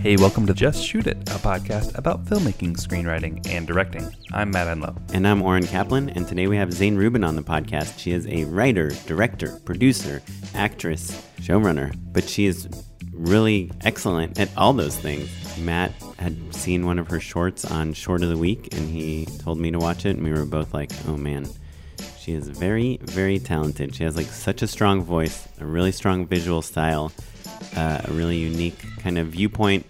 Hey, welcome to Just Shoot It, a podcast about filmmaking, screenwriting, and directing. I'm Matt Enlow. And I'm Oren Kaplan, and today we have Zane Rubin on the podcast. She is a writer, director, producer, actress, showrunner, but she is really excellent at all those things. Matt had seen one of her shorts on Short of the Week, and he told me to watch it, and we were both like, oh man. She is very, very talented. She has like such a strong voice, a really strong visual style, uh, a really unique kind of viewpoint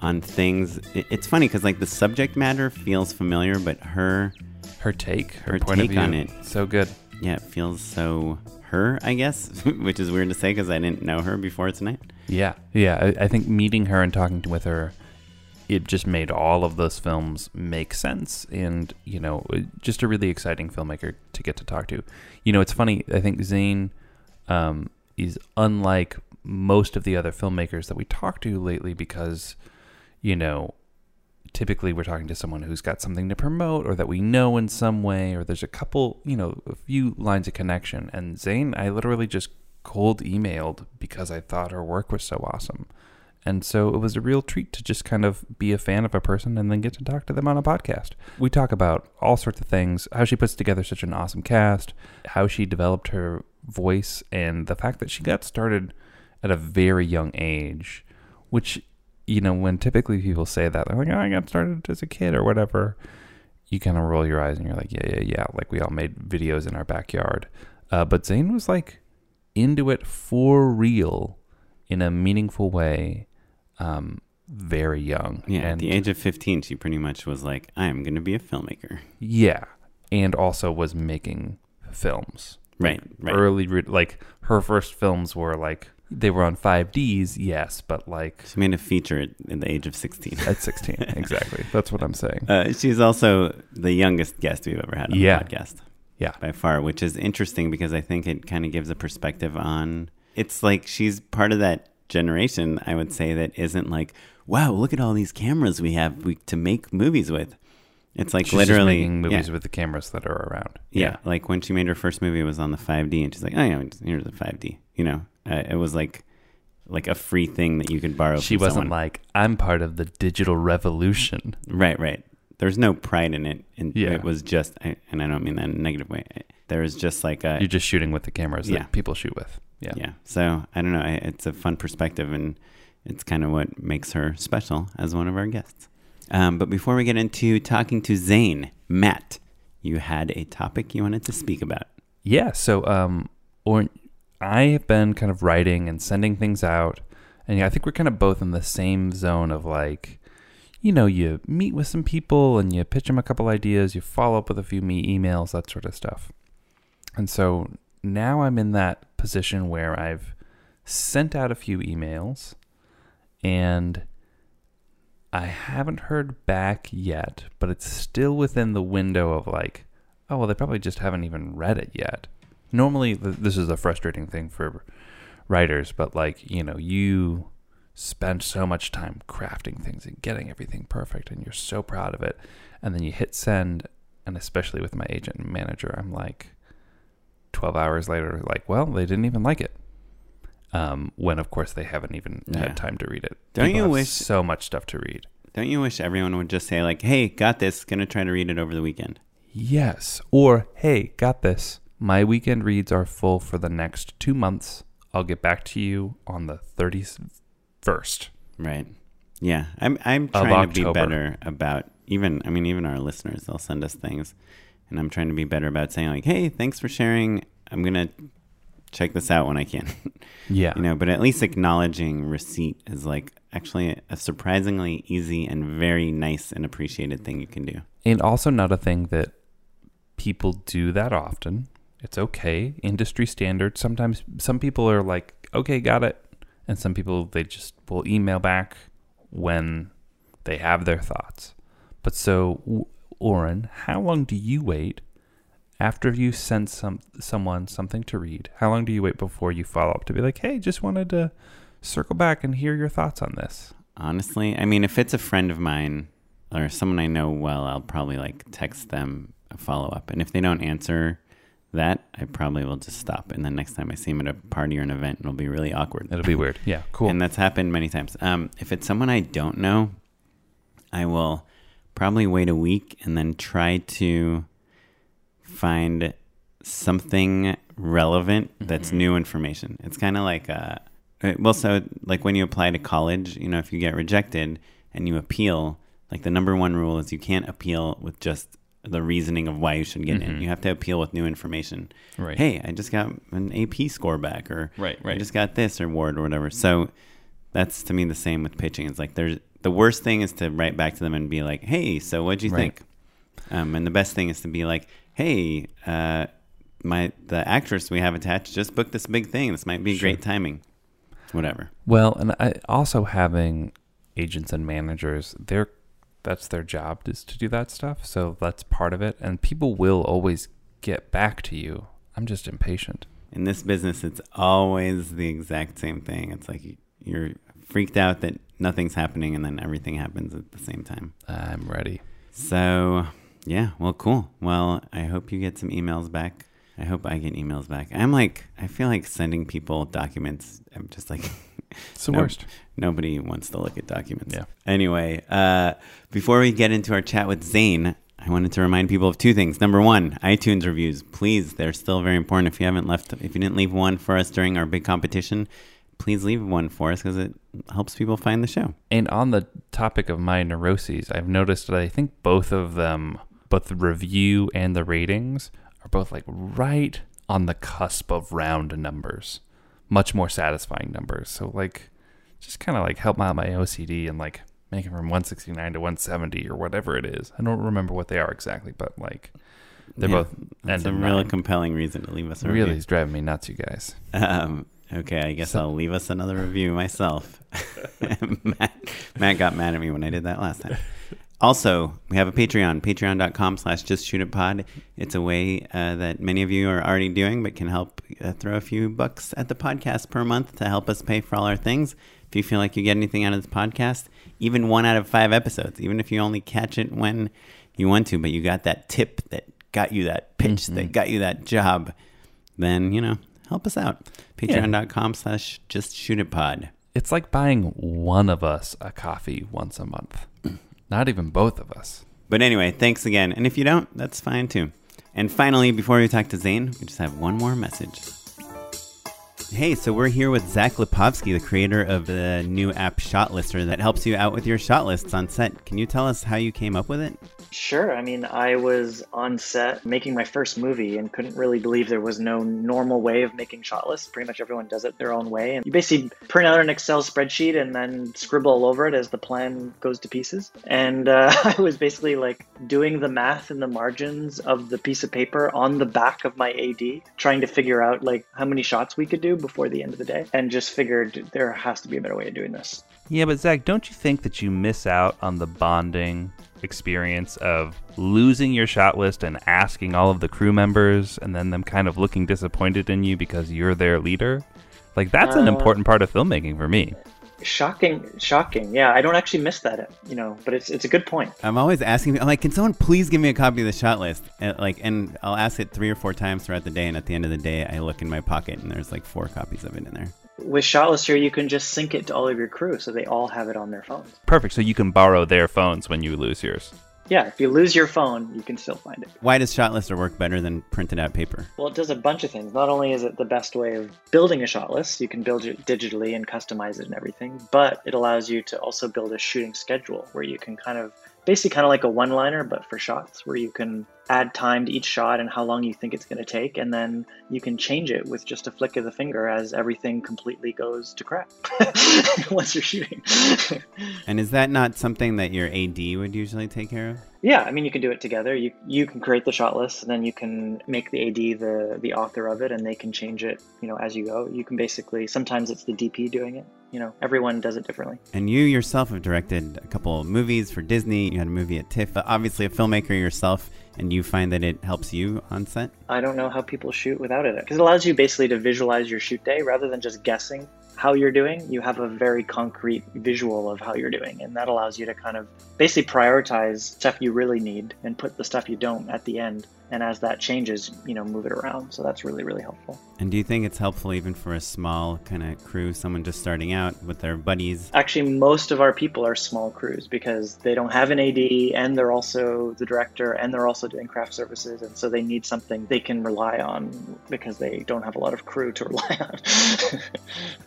on things. It, it's funny because like the subject matter feels familiar, but her Her take, her, Her point take of view, on it. so good. yeah, it feels so her, I guess, which is weird to say because I didn't know her before tonight. Yeah, yeah. I, I think meeting her and talking to, with her, it just made all of those films make sense, and you know, just a really exciting filmmaker to get to talk to. You know, it's funny. I think Zane um, is unlike most of the other filmmakers that we talked to lately because, you know, typically we're talking to someone who's got something to promote or that we know in some way, or there's a couple, you know, a few lines of connection. And Zane, I literally just cold emailed because I thought her work was so awesome. And so it was a real treat to just kind of be a fan of a person and then get to talk to them on a podcast. We talk about all sorts of things how she puts together such an awesome cast, how she developed her voice, and the fact that she got started at a very young age, which, you know, when typically people say that, they're like, oh, I got started as a kid or whatever, you kind of roll your eyes and you're like, yeah, yeah, yeah. Like we all made videos in our backyard. Uh, but Zane was like into it for real in a meaningful way um, very young. Yeah, at the age of 15, she pretty much was like, I am going to be a filmmaker. yeah, and also was making films. Right, right. Early, re- like her first films were like they were on 5Ds, yes, but like She made a feature at, at the age of 16. at 16, exactly. That's what I'm saying. Uh, she's also the youngest guest we've ever had on Yeah. the podcast. Yeah. By far, which is interesting because I think it kind of gives a perspective on it's like she's part of that generation, I would say, that isn't like, wow, look at all these cameras we have we, to make movies with. It's like She's just literally making movies yeah, with the cameras that are around. yeah, like when she made her first movie, it was on the 5D, and she's like, "Oh yeah, here's the 5D." You know, uh, it was like like a free thing that you could borrow. She wasn't someone. like, I'm part of the digital revolution. Right, right. There's no pride in it, and Yeah. it was just, I- and I don't mean that in a negative way. There was just like a, You're just shooting with the cameras Yeah. that people shoot with. Yeah. yeah. So I don't know. I- It's a fun perspective, and it's kind of what makes her special as one of our guests. Um, but before we get into talking to Zane, Matt, you had a topic you wanted to speak about. Yeah. So, um, or I have been kind of writing and sending things out, and I think we're kind of both in the same zone of like, you know, you meet with some people and you pitch them a couple ideas, you follow up with a few me emails, that sort of stuff. And so now I'm in that position where I've sent out a few emails, and I haven't heard back yet, but it's still within the window of like, oh, well, they probably just haven't even read it yet. Normally, th- this is a frustrating thing for writers, but like, you know, you spend so much time crafting things and getting everything perfect, and you're so proud of it. And then you hit send, and especially with my agent and manager, I'm like, 12 hours later, like, well, they didn't even like it. Um, when of course they haven't even Yeah. had time to read it. Don't People you wish- so much stuff to read? Don't you wish everyone would just say like, "Hey, got this. Gonna try to read it over the weekend." Yes. Or, hey, got this. My weekend reads are full for the next two months. I'll get back to you on the 31st. Right. Yeah. I'm I'm trying to be better about even I mean even our listeners they'll send us things and I'm trying to be better about saying like, "Hey, thanks for sharing. I'm going to check this out when I can." Yeah. you know, but at least acknowledging receipt is like actually a surprisingly easy and very nice and appreciated thing you can do. And also, not a thing that people do that often. It's okay. Industry standard. Sometimes some people are like, okay, got it. And some people, they just will email back when they have their thoughts. But so, Oren, how long do you wait after you send some someone something to read? How long do you wait before you follow up to be like, hey, just wanted to circle back and hear your thoughts on this? Honestly, I mean, if it's a friend of mine or someone I know well, I'll probably like text them a follow up. And if they don't answer, that, I probably will just stop. And then next time I see him at a party or an event, it'll be really awkward. It'll be weird. Yeah, cool. And that's happened many times. Um, if it's someone I don't know, I will probably wait a week and then try to find something relevant that's Mm-hmm. new information. It's kind of like, uh, uh, well, so like when you apply to college, you know, if you get rejected and you appeal, like the number one rule is you can't appeal with just the reasoning of why you should get in. You have to appeal with new information. Mm-hmm. Right. Hey, I just got an AP score back, or Right, I just got this award or whatever. So that's to me the same with pitching. It's like there's the worst thing is to write back to them and be like, "Hey, so what'd you Right. think?" Um, and the best thing is to be like, "Hey, uh, my the actress we have attached just booked this big thing. This might be great timing." Whatever. Well, and I, also having agents and managers, they're that's their job is to do that stuff. So that's part of it, and people will always get back to you. I'm just impatient. In this business, it's always the exact same thing. It's like you- you're freaked out that nothing's happening, and then everything happens at the same time. I'm ready. So, yeah, well, cool. Well, I hope you get some emails back. I hope I get emails back. I'm like, I feel like sending people documents. I'm just like, It's the Nope. worst. nobody wants to look at documents. Yeah. Anyway, uh, before we get into our chat with Zane, I wanted to remind people of two things. Number one, iTunes reviews. Please, they're still very important. If you haven't left, if you didn't leave one for us during our big competition, please leave one for us because it helps people find the show. And on the topic of my neuroses, I've noticed that I think both of them, both the review and the ratings, are both like right on the cusp of round numbers, much more satisfying numbers. So like, just kind of like help out my OCD and like make it from 169 to 170 or whatever it is. I don't remember what they are exactly, but like they're Yeah, both That's a really nine. compelling reason to leave us a really review. is driving me nuts, you guys. Um, okay, I guess So- I'll leave us another review myself. Matt, Matt got mad at me when I did that last time. Also, we have a Patreon, patreon.com slash just shoot it pod. It's a way uh, that many of you are already doing, but can help uh, throw a few bucks at the podcast per month to help us pay for all our things. If you feel like you get anything out of this podcast, even one out of five episodes, even if you only catch it when you want to, but you got that tip that got you that pitch, that got you that job, then, you know, help us out. Patreon.com slash just shoot it pod. It's like buying one of us a coffee once a month. Not even both of us. But anyway, thanks again. And if you don't, that's fine too. And finally, before we talk to Zane, we just have one more message. Hey, so we're here with Zach Lipovsky, the creator of the new app Shot Lister that helps you out with your shot lists on set. Can you tell us how you came up with it? Sure. I mean, I was on set making my first movie and couldn't really believe there was no normal way of making shot lists. Pretty much everyone does it their own way. And you basically print out an Excel spreadsheet and then scribble all over it as the plan goes to pieces. And uh, I was basically like doing the math in the margins of the piece of paper on the back of my AD, trying to figure out like how many shots we could do before the end of the day. And just figured there has to be a better way of doing this. Yeah, but Zach, don't you think that you miss out on the bonding experience of losing your shot list and asking all of the crew members and then them kind of looking disappointed in you because you're their leader? Like that's an Uh, important part of filmmaking for me. Shocking, shocking. Yeah, I don't actually miss that, you know, but it's it's a good point. I'm always asking, I'm like, can someone please give me a copy of the shot list? And like, and I'll ask it three or four times throughout the day. And at the end of the day, I look in my pocket and there's like four copies of it in there. With Shotlister, you can just sync it to all of your crew, so they all have it on their phones. Perfect. So you can borrow their phones when you lose yours. Yeah, if you lose your phone, you can still find it. Why does Shot Lister work better than printed out paper? Well, it does a bunch of things. Not only is it the best way of building a shot list, you can build it digitally and customize it and everything, but it allows you to also build a shooting schedule where you can kind of basically kind of like a one liner, but for shots, where you can add time to each shot and how long you think it's going to take, and then you can change it with just a flick of the finger as everything completely goes to crap once you're shooting. And is that not something that your AD would usually take care of? Yeah, I mean you can do it together. You you can create the shot list, and then you can make the AD the the author of it, and they can change it, you know, as you go. You can basically sometimes it's the DP doing it. You know, everyone does it differently. And you yourself have directed a couple of movies for Disney. You had a movie at TIFF. Obviously, a filmmaker yourself, and you find that it helps you on set. I don't know how people shoot without it because it allows you basically to visualize your shoot day rather than just guessing how you're doing. You have a very concrete visual of how you're doing, and that allows you to kind of basically prioritize stuff you really need and put the stuff you don't at the end. And as that changes, you know, move it around. So that's really really helpful. And do you think it's helpful even for a small kind of crew, someone just starting out with their buddies? Actually, most of our people are small crews because they don't have an AD and they're also the director and they're also doing craft services. And so they need something they can rely on because they don't have a lot of crew to rely on.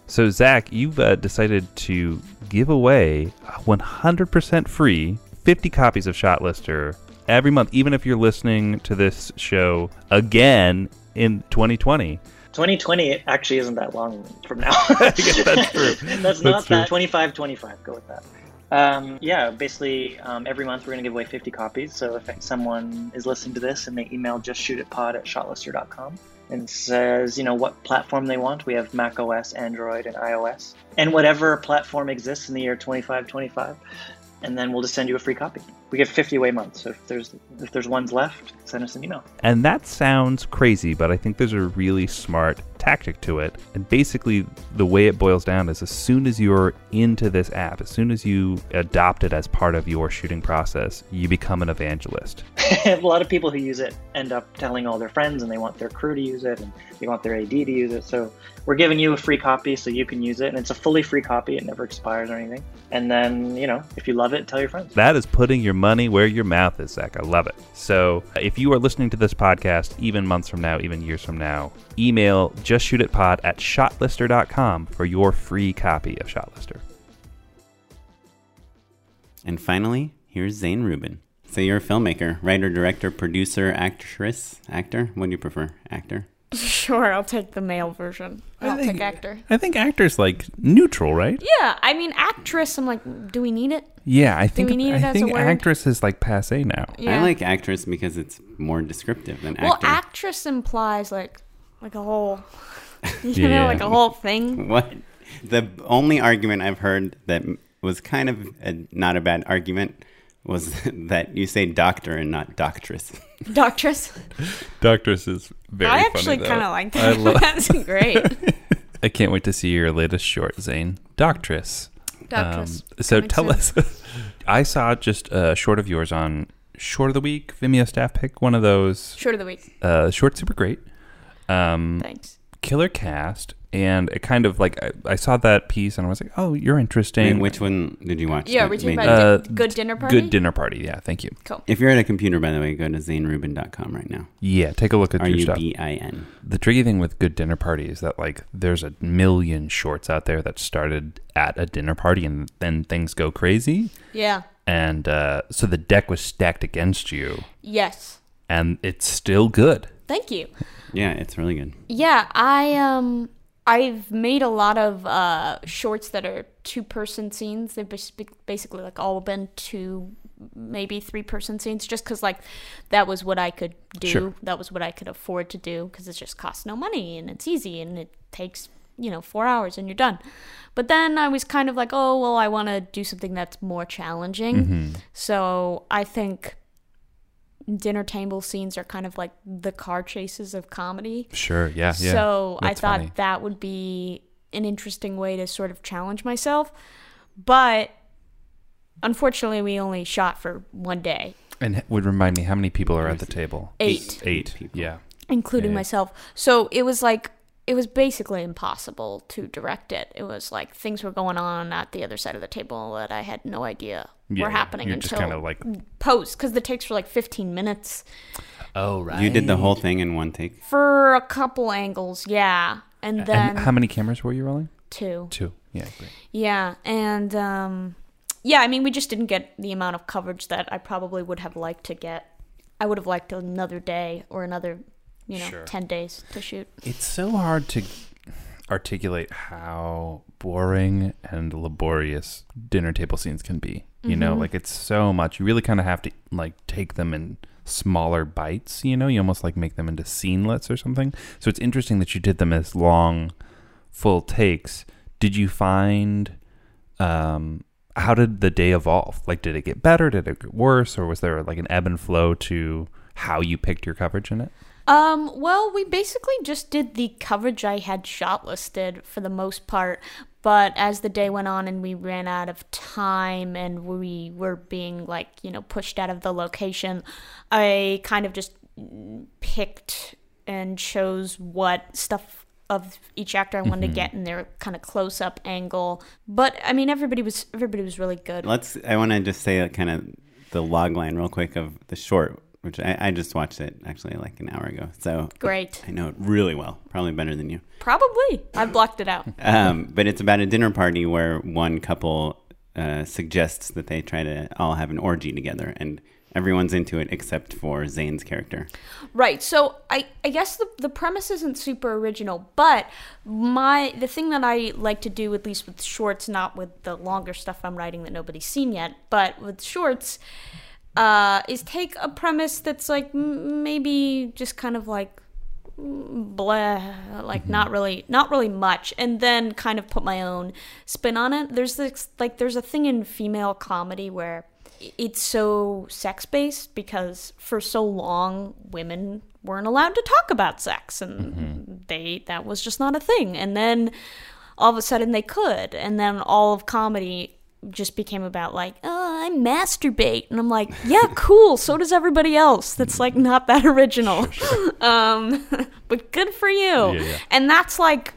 So, Zach, you've uh, decided to give away 100% free 50 copies of Shot Lister every month, even if you're listening to this show again in 2020. 2020 actually isn't that long from now. guess that's true. that's not That's true. that. 25, 25. Go with that. Um, yeah, basically, um, every month we're going to give away 50 copies. So if someone is listening to this and they email justshootitpod at shotlister.com and says, you know, what platform they want, we have Mac OS, Android, and iOS, and whatever platform exists in the year 2525, and then we'll just send you a free copy. We give 50 away months. So if there's if there's ones left, send us an email. And that sounds crazy, but I think there's a really smart tactic to it. And basically, the way it boils down is as soon as you're into this app, as soon as you adopt it as part of your shooting process, you become an evangelist. a lot of people who use it end up telling all their friends and they want their crew to use it and they want their AD to use it. So we're giving you a free copy so you can use it. And it's a fully free copy. It never expires or anything. And then, you know, if you love it, tell your friends. That is putting your money where your mouth is, Zach. I love it. So if you are listening to this podcast, even months from now, even years from now, email justshootitpod at shotlister.com for your free copy of Shotlister. And finally, here's Zane Rubin. So you're a filmmaker, writer, director, producer, actress, actor. What do you prefer? Actor? Sure, I'll take the male version. I'll think- take actor. I think actors like neutral, right? Yeah, I mean actress. I'm like, do we need it? Yeah, I think we need it I as a think word? actress is like passe now. Yeah. I like actress because it's more descriptive than Well, actor. Well, actress implies like, like a whole, you Yeah. know, like a whole thing. what? The only argument I've heard that was kind of a, not a bad argument was that you say doctor and not doctress. Doctress. Doctress is very I actually kind of like that. lo- That's great. I can't wait to see your latest short, Zane. Doctress. Doctress. Um, so tell soon. us. I saw just a short of yours on Short of the Week, Vimeo staff pick, one of those. Short of the week. Uh, short, super great. Um, Thanks. Killer cast. And it kind of like, I, I saw that piece and I was like, oh, you're interesting. Wait, which one did you watch? Yeah, that we're talking made about you- Uh, di- good dinner party. Good dinner party. Yeah, thank you. Cool. If you're at a computer, by the way, go to zanerubin.com right now. Yeah, take a look at R your stuff. B I N. The tricky thing with Good Dinner Party is that like there's a million shorts out there that started at a dinner party and then things go crazy. Yeah. And uh, so the deck was stacked against you Yes. and it's still good. Thank you. Yeah, it's really good. Yeah, I um I've made a lot of uh shorts that are two person scenes. They've basically like all been two maybe three person scenes just cuz like that was what I could do. Sure. That was what I could afford to do cuz it just costs no money and it's easy and it takes, you know, 4 hours and you're done. But then I was kind of like, "Oh, well, I want to do something that's more challenging." So, I think dinner table scenes are kind of like the car chases of comedy. Sure, yeah, yeah. So I thought funny. that would be an interesting way to sort of challenge myself. But unfortunately, we only shot for one day, And it would remind me how many people are at the table? Eight. Eight. people. Yeah. including Yeah. myself. So it was like, it was basically impossible to direct it. It was like things were going on at the other side of the table that I had no idea Yeah, were happening you're just until kinda like- post because the takes were like 15 minutes Oh, right. You did the whole thing in one take. for a couple angles, yeah, and then And how many cameras were you rolling? two. Two. Yeah, great. Yeah, and um, yeah, I mean, we just didn't get the amount of coverage that I probably would have liked to get. I would have liked another day or another, you know, Sure. 10 days to shoot. It's so hard to articulate how boring and laborious dinner table scenes can be. You know, Mm-hmm. like it's so much. You really kind of have to like take them in smaller bites, you know? You almost like make them into scenelets or something. So it's interesting that you did them as long full takes. Did you find um how did the day evolve? Like did it get better? Did it get worse? Or was there like an ebb and flow to how you picked your coverage in it? Um, well, we basically just did the coverage I had shot listed for the most part. But as the day went on and we ran out of time and we were being like, you know, pushed out of the location, I kind of just picked and chose what stuff of each actor I wanted to get in their kind of close up angle. But I mean, everybody was everybody was really good. Let's. I want to just say kind of the log line real quick of the short, which I, I just watched it actually like an hour ago. So Great, I know it really well, probably better than you. probably I've blocked it out. Um, but it's about a dinner party where one couple uh, suggests that they try to all have an orgy together, and everyone's into it except for Zane's character. Right. So I, I guess the, the premise isn't super original, but my the thing that I like to do, at least with shorts, not with the longer stuff I'm writing that nobody's seen yet, but with shorts, uh, is take a premise that's like m- maybe just kind of like blah like not really not really much and then kind of put my own spin on it. There's this like there's a thing in female comedy where it's so sex based because for so long women weren't allowed to talk about sex and they that was just not a thing. And then all of a sudden they could and then all of comedy just became about like oh i masturbate and i'm like yeah cool so does everybody else that's like not that original um but good for you Yeah, yeah. and that's like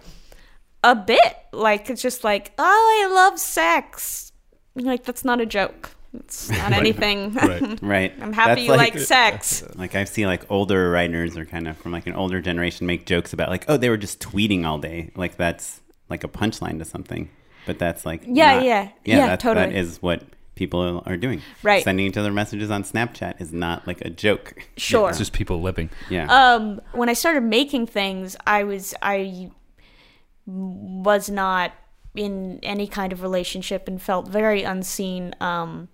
a bit like it's just like oh i love sex like that's not a joke it's not anything Right. Right. i'm happy That's you like, sex Like I see like older writers or kind of from like an older generation make jokes about like, oh, they were just tweeting all day. Like that's like a punchline to something. But that's like Yeah, not- yeah. Yeah, that, totally. That is what people are doing. Right. Sending each other messages on Snapchat is not like a joke. sure It's just people living. Yeah. um when i started making things i was i was not in any kind of relationship and felt very unseen um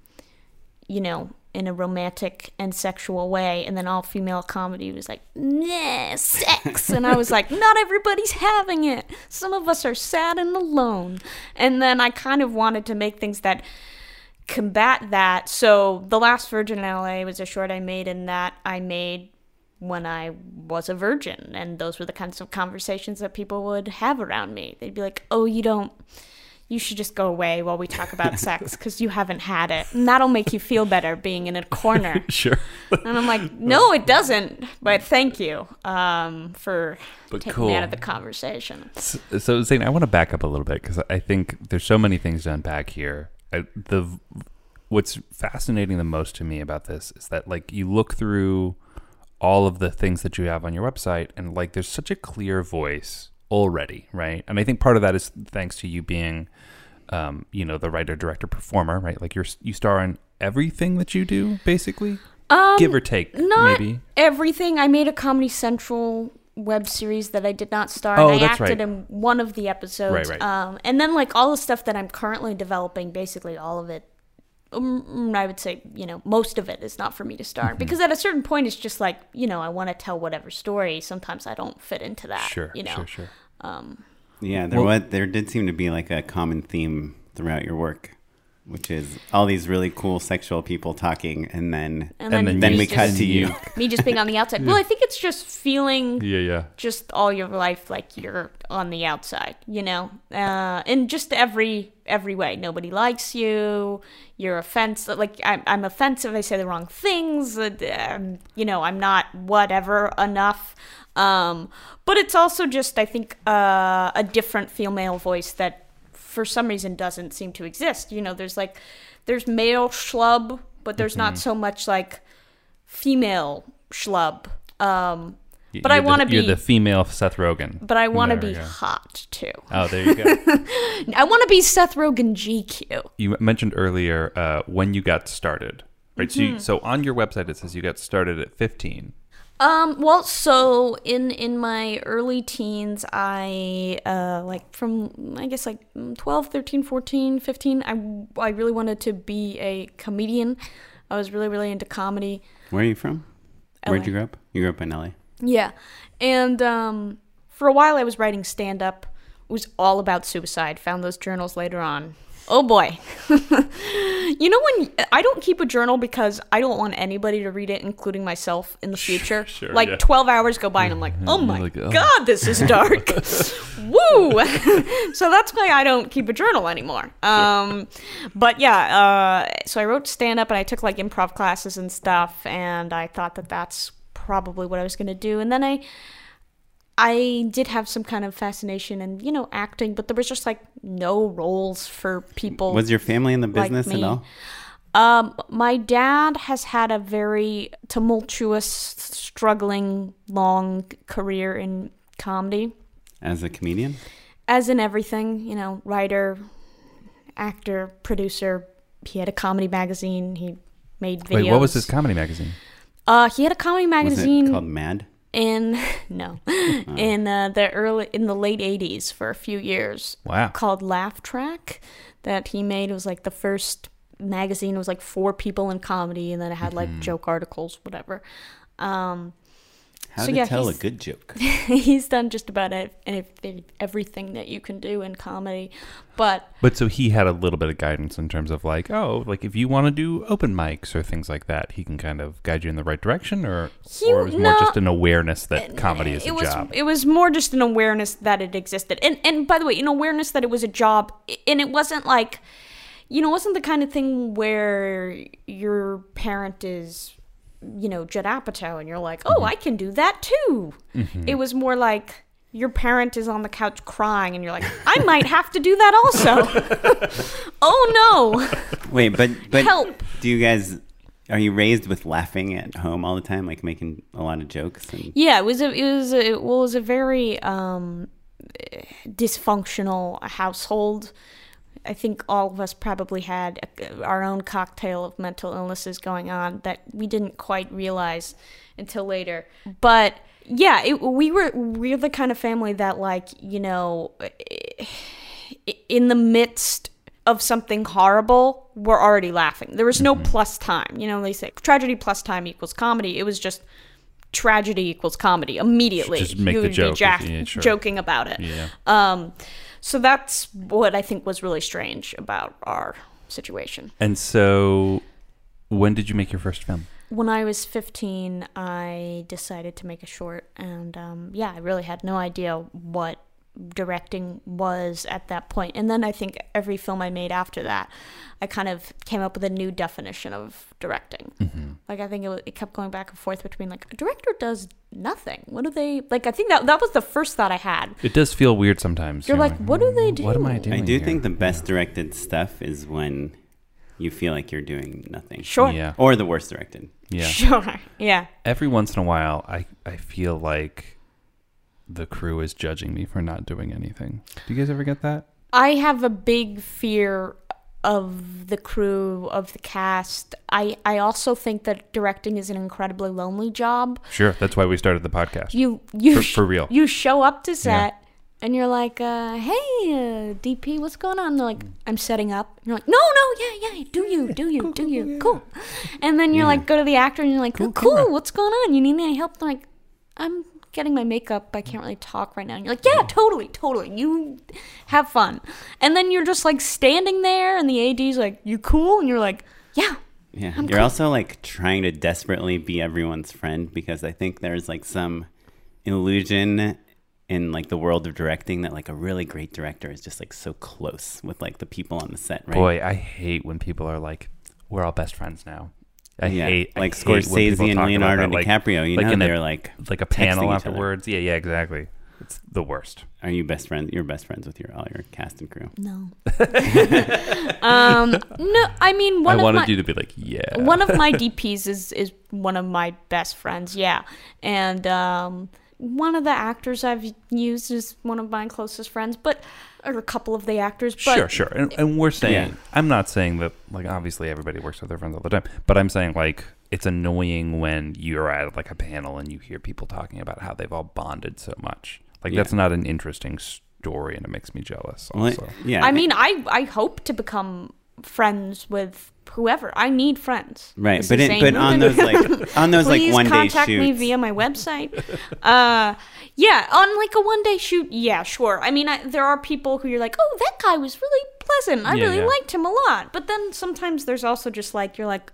you know in a romantic and sexual way and then all female comedy was like nah sex and i was like not everybody's having it some of us are sad and alone and then i kind of wanted to make things that combat that. So the last Virgin in LA was a short I made, and that I made when I was a virgin, and those were the kinds of conversations that people would have around me. They'd be like, "Oh, you don't." You should just go away while we talk about sex because you haven't had it. And that'll make you feel better being in a corner. Sure. And I'm like, no, it doesn't. But thank you um, for But taking cool. me out of the conversation. So, so Zane, I want to back up a little bit because I think there's so many things to unpack here. I, the what's fascinating the most to me about this is that like you look through all of the things that you have on your website and like there's such a clear voice already, right? And I think part of that is thanks to you being, um, you know, the writer, director, performer, right? Like you're you star in everything that you do, basically, Um, give or take, not maybe. everything. I made a Comedy Central web series that I did not star. Oh, in. I that's acted right. in one of the episodes. Right, right. Um, and then like all the stuff that I'm currently developing, basically all of it. Um, I would say, you know, most of it is not for me to start Mm-hmm. because at a certain point, it's just like, you know, I want to tell whatever story. Sometimes I don't fit into that. Sure, you know. sure, sure. Yeah, there was there did seem to be like a common theme throughout your work, which is all these really cool sexual people talking, and then And And then, then then me we cut to you. Me just being on the outside. Well, I think it's just feeling Yeah, yeah. just all your life like you're on the outside you know uh, in just every every way nobody likes you you're offensive like I'm, I'm offensive i say the wrong things uh, um, you know i'm not whatever enough um, but it's also just i think uh, a different female voice that for some reason doesn't seem to exist you know there's like there's male schlub but there's Mm-hmm. not so much like female schlub um, But I you're the- wanna be- You're the female Seth Rogen. but I want to be hot too. Oh, there you go. I want to be Seth Rogen GQ. you mentioned earlier uh, when you got started, right? So, Mm-hmm. you, so on your website it says you got started at 15. Um, well, so in in my early teens, I uh like from I guess like 12, 13, 14, 15, I I really wanted to be a comedian. I was really really into comedy. Where are you from? Where'd you grow up? You grew up in LA. Yeah. And um, for a while, I was writing stand up. It was all about suicide. Found those journals later on. Oh boy. you know, when I don't keep a journal because I don't want anybody to read it, including myself in the future. sure, like yeah. 12 hours go by and I'm like, oh my like, oh. God, this is dark. Woo. so that's why I don't keep a journal anymore. Um, but yeah, uh, so I wrote stand up and I took like improv classes and stuff. And I thought that that's probably what I was going to do. And then I I did have some kind of fascination in, you know, acting, but there was just like no roles for people. Was your family in the like business at me. all? Um, my dad has had a very tumultuous, struggling, long career in comedy, As a comedian? as in everything, you know, writer, actor, producer. He had a comedy magazine. He made videos. Wait, what was his comedy magazine? Uh, he had a comedy Was magazine it called Mad? In no, in uh, the early in the late '80s for a few years. Wow. called Laugh Track that he made. It was like the first magazine. It was like four people in comedy, and then it had like Mm-hmm. joke articles, whatever. Um, How So, to yeah, tell a good joke. he's done just about ev- ev- everything that you can do in comedy, but But so he had a little bit of guidance in terms of like, oh, like if you want to do open mics or things like that, he can kind of guide you in the right direction, or He- or it was more just an awareness that comedy is a was job. it was more just an awareness that it existed, and and by the way, an awareness that it was a job, and it wasn't like, you know, it wasn't the kind of thing where your parent is, you know, Judd Apatow, and you're like, Mm-hmm. oh, I can do that too. It was more like. Your parent is on the couch crying, and you're like, "I might have to do that also." oh no! Wait, but but Help. do you guys are you raised with laughing at home all the time, like making a lot of jokes and Yeah, it was a it was a, well, it was a very um, dysfunctional household. I think all of us probably had a, our own cocktail of mental illnesses going on that we didn't quite realize until later. But yeah, it, we were we're the kind of family that like you know, in the midst of something horrible, we're already laughing. There was no plus time. You know, they say tragedy plus time equals comedy. It was just tragedy equals comedy immediately. Just make you the would joke, be jack- yeah, sure. joking about it. Yeah. Um, so that's what I think was really strange about our situation. and so, when did you make your first film? When I was 15, I decided to make a short, and um, yeah, I really had no idea what directing was at that point. And then I think every film I made after that, I kind of came up with a new definition of directing. Mm-hmm. Like I think it, it kept going back and forth between like a director does nothing. What do they like? I think that that was the first thought I had. It does feel weird sometimes. You're like, what do they do? What am I doing? I do here?" think the best directed stuff is when you feel like you're doing nothing. Sure. Yeah. Or the worst directed. Yeah. Sure. Yeah. Every once in a while, I I feel like the crew is judging me for not doing anything. Do you guys ever get that? I have a big fear of the crew, of the cast. I, I also think that directing is an incredibly lonely job. Sure. That's why we started the podcast. You you For- for real. You show up to set and you're like, uh, "Hey, uh, DP, what's going on?" They're like, "I'm setting up." And you're like, "No, no, yeah, yeah, do you, do you, do you, cool." And then you're like, go to the actor and you're like, "Oh, "Cool, what's going on? You need any help?" They're like, "I'm getting my makeup. I can't really talk right now." And you're like, "Yeah, totally, totally. You have fun." And then you're just like standing there, and the AD's like, "You cool?" And you're like, "Yeah." Yeah. I'm You're cool. also like trying to desperately be everyone's friend because I think there's like some illusion in like the world of directing that like a really great director is just like so close with like the people on the set, right? Boy, I hate when people are like, "We're all best friends now." I yeah. hate I like hate when Scorsese people and talk about Leonardo that, like- DiCaprio. You like know, they're like, like a panel afterwards. Yeah, yeah, exactly. It's the worst. Are you best friends? You're best friends with your all your cast and crew. No. um, no, I mean one I of wanted my you to be like, "Yeah." one of my DPs is is one of my best friends. Yeah, and um, one of the actors I've used is one of my closest friends, but or a couple of the actors. But sure, sure. And, and we're saying, Yeah. I'm not saying that, like, obviously everybody works with their friends all the time, but I'm saying, like, it's annoying when you're at, like, a panel and you hear people talking about how they've all bonded so much. Like, Yeah. that's not an interesting story, and it makes me jealous, Well, also. yeah. I mean, I I hope to become friends with whoever. I need friends. right, This but is it, but on those like on those like Please one day shoots, contact me via my website. uh, yeah, on like a one day shoot, yeah, sure. I mean, I, there are people who you're like, oh, that guy was really pleasant. I Yeah, really yeah. liked him a lot. But then sometimes there's also just like you're like,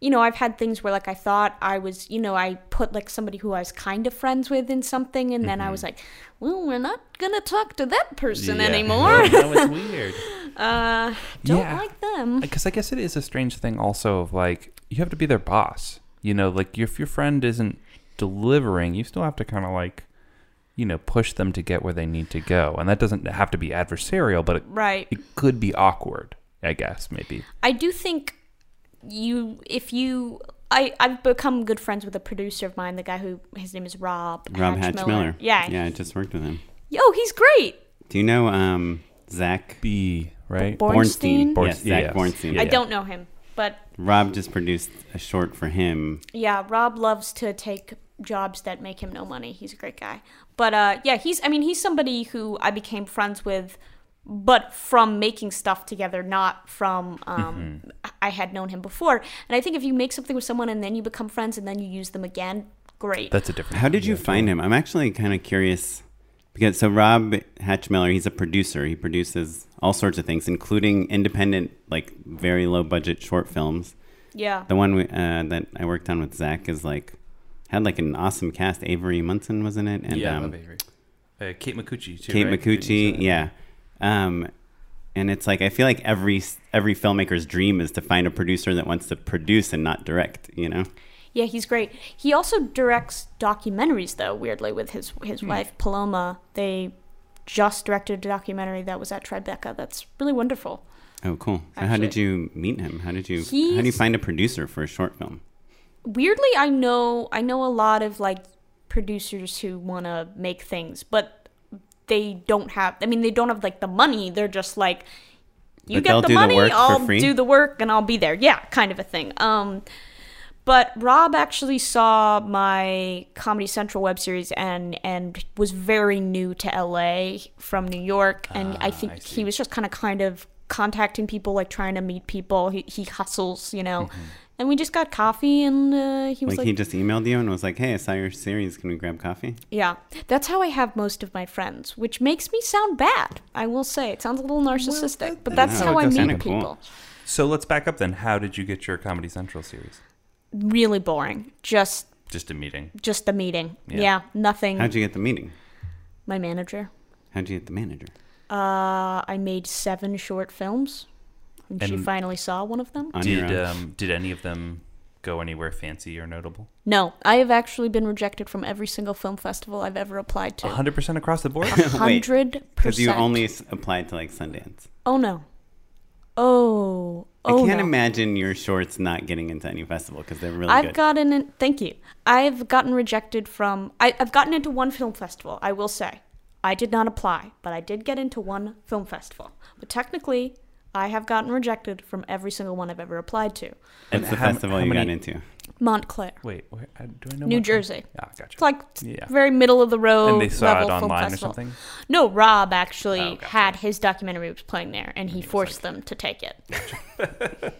you know, I've had things where like I thought I was, you know, I put like somebody who I was kind of friends with in something, and then I was like, well, we're not gonna talk to that person Mm-hmm. Yeah. anymore. that was weird. uh, don't Yeah. like them. Because I guess it is a strange thing, also, of like, you have to be their boss. You know, like, if your friend isn't delivering, you still have to kind of like, you know, push them to get where they need to go, and that doesn't have to be adversarial, but it, Right. it could be awkward. I guess maybe. I do think you, if you, I, I've become good friends with a producer of mine, the guy who, his name is Rob. Rob Hatchmiller. Yeah. Yeah, I just worked with him. Oh, he's great. Do you know um, Zach B right. Bornstein? Born- yes, Zach yes. Bornstein. Yeah, I don't know him, but Rob just produced a short for him. yeah, Rob loves to take jobs that make him no money. He's a great guy. But uh, yeah, he's, I mean, he's somebody who I became friends with, but from making stuff together, not from, um, I had known him before. And I think if you make something with someone and then you become friends and then you use them again, great. That's a different. How did you find him? I'm actually kind of curious because so Rob Hatchmiller, he's a producer. He produces all sorts of things, including independent, like very low budget short films. yeah. The one we, uh, that I worked on with Zach is like had like an awesome cast. Avery Monsen was in it, and yeah, um, Avery. Uh, Kate Micucci too. Kate right? Micucci, Who's, uh, yeah. Um, and it's like I feel like every every filmmaker's dream is to find a producer that wants to produce and not direct. You know, Yeah, he's great. He also directs documentaries, though. Weirdly, with his his Hmm. wife Paloma, they just directed a documentary that was at Tribeca. That's really wonderful. oh cool. So how did you meet him? How did you how do you find a producer for a short film? Weirdly, I know I know a lot of like producers who want to make things, but they don't have. I mean, they don't have like the money. They're just like, you But get the the money, work I'll do the work, and I'll be there. Yeah, kind of a thing. Um, but Rob actually saw my Comedy Central web series and and was very new to LA from New York, and I Ah, think I he was just kind of kind of contacting people, like trying to meet people. He he hustles, you know. And we just got coffee, and uh, he was Like, like, he just emailed you and was like, "Hey, I saw your series. Can we grab coffee?" "Yeah, that's how I have most of my friends," which makes me sound bad. I will say it sounds a little narcissistic, but that's No, how I meet kinda cool. people. So let's back up then. How did you get your Comedy Central series? Really boring. Just Just a meeting. just a meeting. Yeah. Yeah, nothing. How'd you get the meeting? my manager. How'd you get the manager? Uh, I made seven short films, and, she finally saw one of them. On Did um, did any of them go anywhere fancy or notable? No, I have actually been rejected from every single film festival I've ever applied to. hundred percent across the board. hundred percent. Because you only applied to like Sundance. Oh no. Oh. I Oh can't no. imagine your shorts not getting into any festival because they're really I've good. gotten in, thank you. I've gotten rejected from I, I've gotten into one film festival, I will say. I did not apply, but I did get into one film festival. But technically, I have gotten rejected from every single one I've ever applied to. What's the how- festival how you got into? Montclair. Wait, where, uh, do I know? New what- Jersey. Ah, gotcha. It's like Yeah. very middle of the road. and they saw it level film online or festival. something. No, Rob actually Oh, gotcha. had his documentary was playing there, and he, he forced like- them to take it.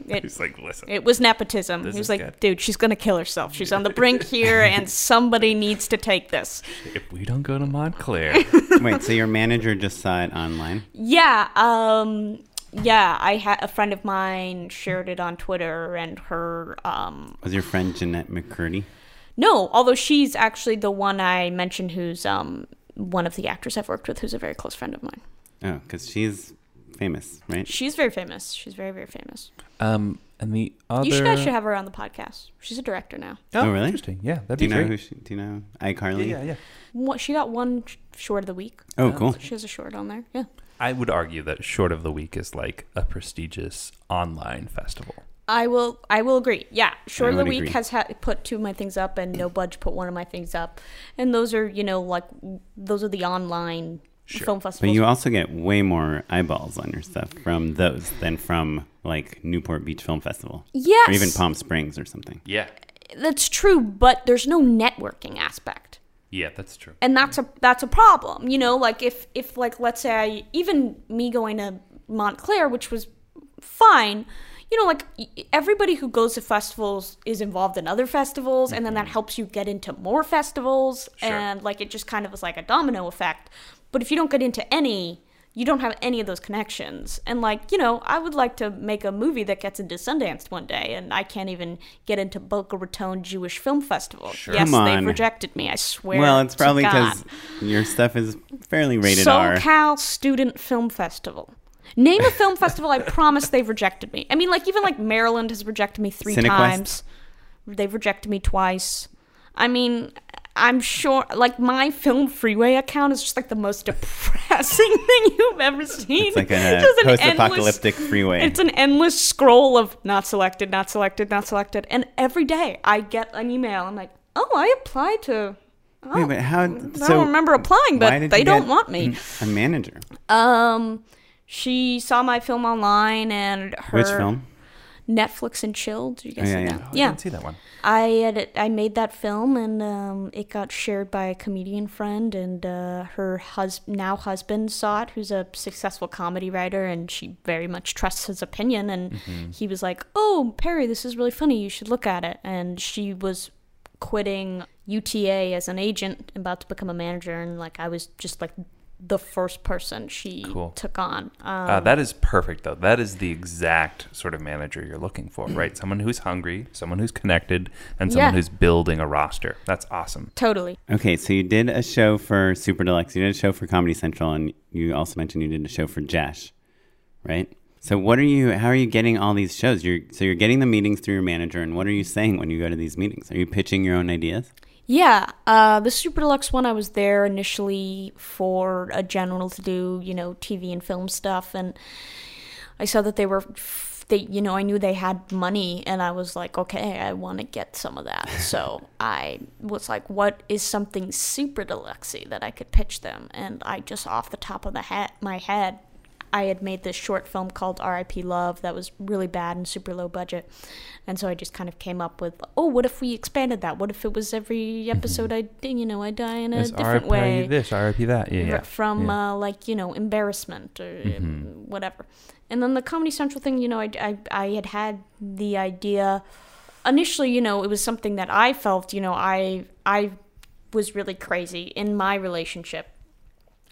it, He's like, listen. it was nepotism. This he was is like, good. "Dude, she's gonna kill herself. She's on the brink here, and somebody needs to take this." if we don't go to Montclair, Wait, so your manager just saw it online? Yeah, um, yeah. I had a friend of mine shared it on Twitter, and her um, Was your friend Jennette McCurdy? no, although she's actually the one I mentioned, who's um one of the actors I've worked with, who's a very close friend of mine. Oh, because she's famous, right? She's very famous. She's very very famous. um, and the other. You should guys should have her on the podcast. She's a director now. Oh, Oh, really? Interesting. Yeah, that'd Do be you know great. who? She, do you know iCarly? yeah, yeah, yeah. What she got one short of the week. Oh, cool. She has a short on there. Yeah. I would argue that Short of the Week is like a prestigious online festival. I will. I will agree. Yeah, short of the week agree. has ha- put two of my things up, and NoBudge put one of my things up, and those are you know like those are the online film festivals. But you also get way more eyeballs on your stuff from those than from like Newport Beach Film Festival yes, or even Palm Springs or something. Yeah. That's true, but there's no networking aspect. Yeah, that's true. and that's a that's a problem you know like if if like let's say I, even me going to montclair which was fine you know like everybody who goes to festivals is involved in other festivals and then that mm-hmm. helps you get into more festivals Sure. and like it just kind of was like a domino effect but if you don't get into any you don't have any of those connections and like you know i would like to make a movie that gets into sundance one day and i can't even get into boca raton jewish film festival Sure. yes they've rejected me i swear Well, it's probably because your stuff is fairly rated R. SoCal Student Film Festival. Name a film festival I promise they've rejected me. I mean, like even like Maryland has rejected me three Cinequest? times. They've rejected me twice. I mean, I'm sure, like my FilmFreeway account is just like the most depressing thing you've ever seen. It's like a post-apocalyptic freeway. It's an endless scroll of not selected, not selected, not selected, and every day I get an email. I'm like, oh, I applied to. Oh, Wait, but how? I don't remember applying, but they don't want me. A manager. Um, she saw my film online and her Which film? Netflix and Chill. Did you guys Oh, see yeah, that? yeah. I didn't see that one. I had I made that film and um, it got shared by a comedian friend and uh, her hus- now husband saw it, who's a successful comedy writer, and she very much trusts his opinion. And he was like, "Oh, Perry, this is really funny. You should look at it." And she was quitting UTA as an agent, about to become a manager, and like I was just like the first person she Cool. took on. Um, Uh, that is perfect, though. That is the exact sort of manager you're looking for, right? Someone who's hungry, someone who's connected, and someone Yeah. who's building a roster. That's awesome. totally. Okay, so you did a show for Super Deluxe. You did a show for Comedy Central, and you also mentioned you did a show for Jash, right? So what are you? How are you getting all these shows? You're so you're getting the meetings through your manager, and what are you saying when you go to these meetings? Are you pitching your own ideas? Yeah, uh, the Super Deluxe one, I was there initially for a general to do, you know, TV and film stuff, and I saw that they were, they, you know, I knew they had money, and I was like, okay, I want to get some of that. So I was like, what is something super deluxe that I could pitch them? And I just off the top of the head, my head, I had made this short film called R.I.P. Love that was really bad and super low budget. And so I just kind of came up with, oh, what if we expanded that? What if it was every episode I, you know, I die in a It's different RIP way? this, RIP that. Yeah, yeah. From yeah. uh, like, you know, embarrassment or Mm-hmm. whatever. And then the Comedy Central thing, you know, I, I, I had had the idea initially, you know, it was something that I felt, you know, I, I was really crazy in my relationship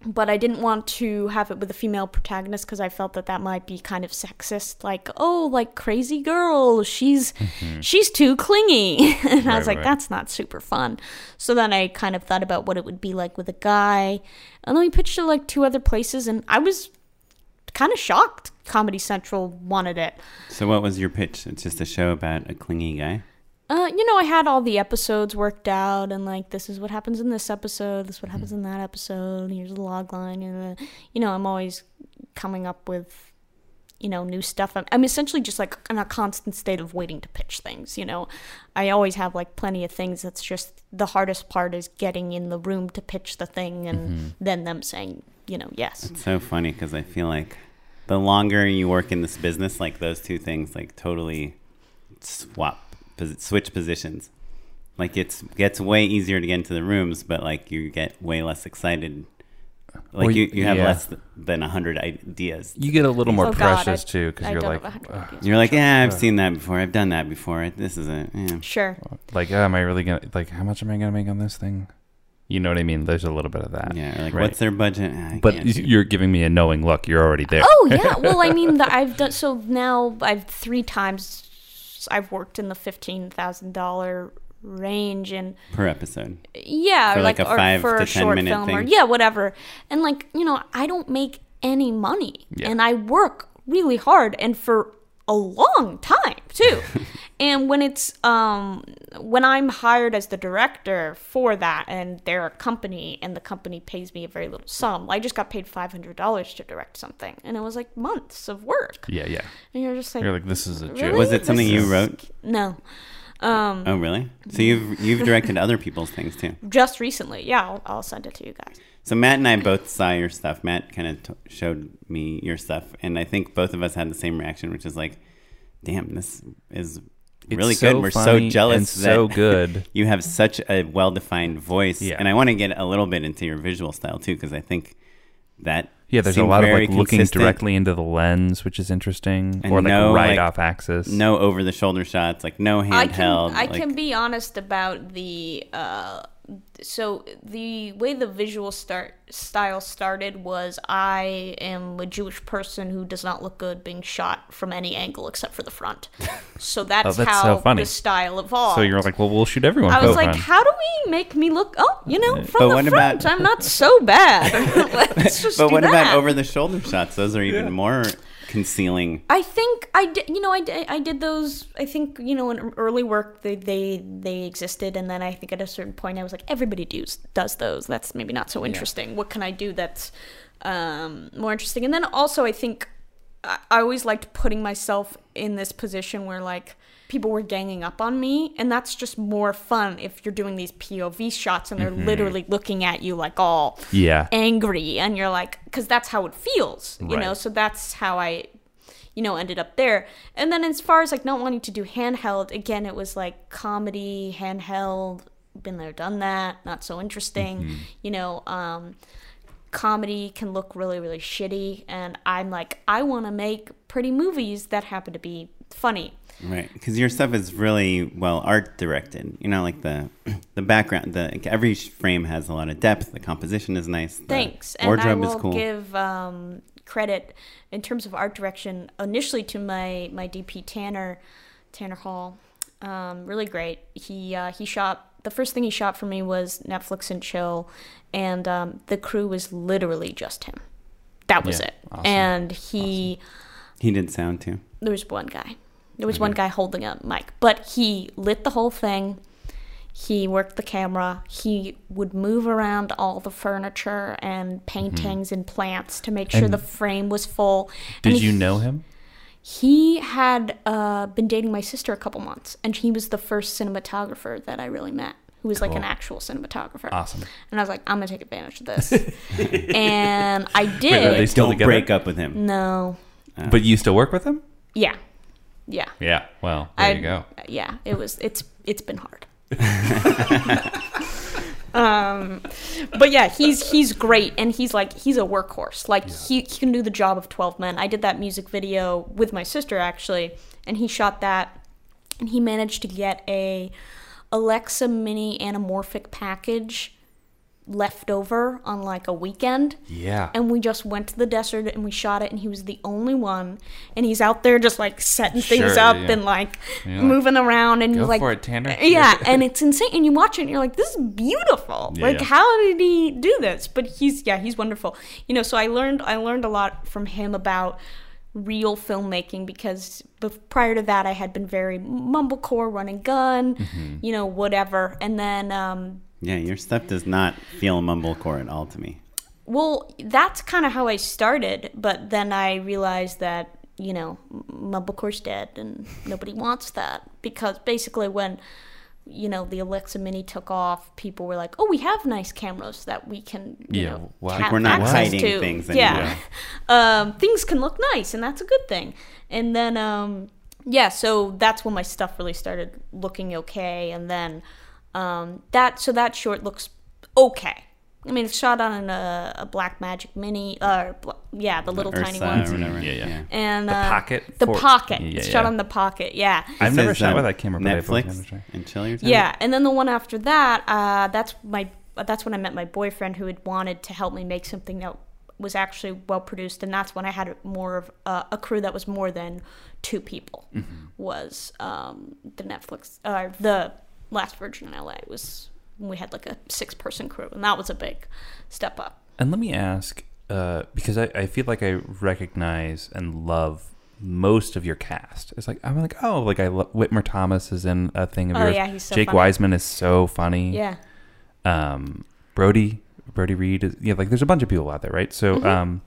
but I didn't want to have it with a female protagonist because I felt that that might be kind of sexist. Like, oh, like crazy girl, she's mm-hmm. she's too clingy, and I was like, right. that's not super fun. So then I kind of thought about what it would be like with a guy, and then we pitched it like two other places, and I was kind of shocked. Comedy Central wanted it. So what was your pitch? It's just a show about a clingy guy. Uh, you know, I had all the episodes worked out, and like, this is what happens in this episode, this is what happens in that episode. Here's the log line, and uh, you know, I'm always coming up with, you know, new stuff. I'm, I'm essentially just like in a constant state of waiting to pitch things. You know, I always have like plenty of things. That's just the hardest part is getting in the room to pitch the thing, and then them saying, you know, yes. It's so funny because I feel like the longer you work in this business, like those two things, like totally swap, switch positions. Like it's gets way easier to get into the rooms, but like you get way less excited. Like Well, you, you have yeah. less than a hundred ideas. You get a little oh, more Oh, God, precious I- too because you're like, have a hundred "Ugh." ideas. You're like, yeah, I've seen that before. I've done that before. This is a yeah. Sure. like, oh, am I really gonna like? How much am I gonna make on this thing? You know what I mean? There's a little bit of that. Yeah, like Right. what's their budget? I But you're giving me a knowing look. You're already there. Oh yeah. Well, I mean, the, I've done so now. I've three times. I've worked in the fifteen thousand dollar range, and per episode. yeah, For or like like, a or five for to a 10 short minute film, or thing. yeah, whatever. And like you know, I don't make any money, Yeah. and I work really hard, and for a long time too. and when it's um when I'm hired as the director for that, and they're a company, and the company pays me a very little sum, I just got paid five hundred dollars to direct something, and it was like months of work, Yeah, yeah. and you're just like, You're like, this is a joke. Really? Was it something This you is- wrote? no. Um, Oh, really? So you've you've directed other people's things too. just recently, yeah, I'll, I'll send it to you guys. So Matt and I both saw your stuff. Matt kind of t- showed me your stuff, and I think both of us had the same reaction, which is like, "Damn, this is It's really so good. We're so jealous and that so good. you have such a well-defined voice." Yeah. And I want to get a little bit into your visual style too, because I think that Yeah, there's a lot of very like looking directly into the lens, which is interesting, And or like no, right like, off axis. No over-the-shoulder shots, like no I handheld. can I like, can be honest about the uh, so the way the visual start style started was I am a Jewish person who does not look good being shot from any angle except for the front. So that's, Oh, that's how so the style evolved. So you're like, well, we'll shoot everyone. I was like, on. how do we make me look? Oh, you know, from But the front, about- I'm not so bad. But what that. about over-the-shoulder shots? Those are even more concealing. I think I did. You know, I did, I did those. I think you know, in early work, they they they existed, and then I think at a certain point, I was like, everybody does does those. That's maybe not so interesting. What can I do that's um, more interesting? And then also, I think I, I always liked putting myself in this position where like people were ganging up on me and that's just more fun if you're doing these pov shots and they're literally looking at you like all Yeah. angry and you're like because that's how it feels you know? So that's how i you know ended up there. And then as far as like not wanting to do handheld again it was like comedy handheld been there done that not so interesting you know um comedy can look really really shitty and i'm like i want to make pretty movies that happen to be funny Right, because your stuff is really well art directed. You know, like the the background, the every frame has a lot of depth. The composition is nice. The Thanks. And I Wardrobe will is cool. give um, credit in terms of art direction initially to my my DP Tanner Tanner Hall. Um, really great. He uh, he shot the first thing he shot for me was Netflix and chill, and um, the crew was literally just him. That was Yeah, it. awesome. And he he didn't sound too. there was one guy. There was one guy holding a mic, but he lit the whole thing. He worked the camera. He would move around all the furniture and paintings and plants to make sure And the frame was full. Did And you he- know him? He had uh, been dating my sister a couple months, and he was the first cinematographer that I really met, who was like an actual cinematographer. Awesome. And I was like, I'm gonna take advantage of this, and I are did. they still Don't together? break up with him. no, But you still work with him? yeah, yeah. Yeah. Well, there I, you go. Yeah, it was. It's it's been hard. um, but yeah, he's he's great, and he's like he's a workhorse. Like he, he can do the job of twelve men. I did that music video with my sister actually, and he shot that, and he managed to get a Alexa Mini anamorphic package left over on like a weekend Yeah. and we just went to the desert and we shot it and he was the only one and he's out there just like setting things Sure, up yeah. and like moving around and "Go like for it, Tanner." yeah and it's insane and you watch it and you're like this is beautiful Yeah. like how did he do this but he's yeah he's wonderful you know so i learned i learned a lot from him about real filmmaking because prior to that i had been very mumblecore run and gun Mm-hmm. you know whatever and then um Yeah, your stuff does not feel mumblecore at all to me. Well, that's kind of how I started, but then I realized that, you know, Mumblecore's dead and nobody wants that because basically when, you know, the Alexa Mini took off, people were like, "Oh, we have nice cameras that we can, you Yeah, know, why- Like we're not access hiding to." things Yeah, anymore. um, things can look nice, and that's a good thing. And then, um, yeah, so that's when my stuff really started looking okay, and then um, that so that short looks okay. I mean, it's shot on a, a Blackmagic Mini, uh, bl- yeah, the little tiny Ursa ones, or. Yeah, yeah. and The uh, Pocket the for- pocket. Yeah, it's yeah. shot on the pocket, yeah. I've never shot uh, with that camera, but I've always wanted Netflix to try. and Chili? Yeah, and then the one after that, uh, that's my that's when I met my boyfriend who had wanted to help me make something that was actually well produced, and that's when I had more of uh, a crew that was more than two people. Was um, the Netflix uh, the Last Virgin in LA was we had like a six person crew, and that was a big step up. And let me ask, uh, because I, I feel like I recognize and love most of your cast. It's like I'm like, oh, like I lo- Whitmer Thomas is in a thing of Oh, yours. yeah, he's so Jake funny. Weisman is so funny. Yeah, Um, Brody, Brody Reed. Is, yeah, like there's a bunch of people out there, right? So, Mm-hmm. um,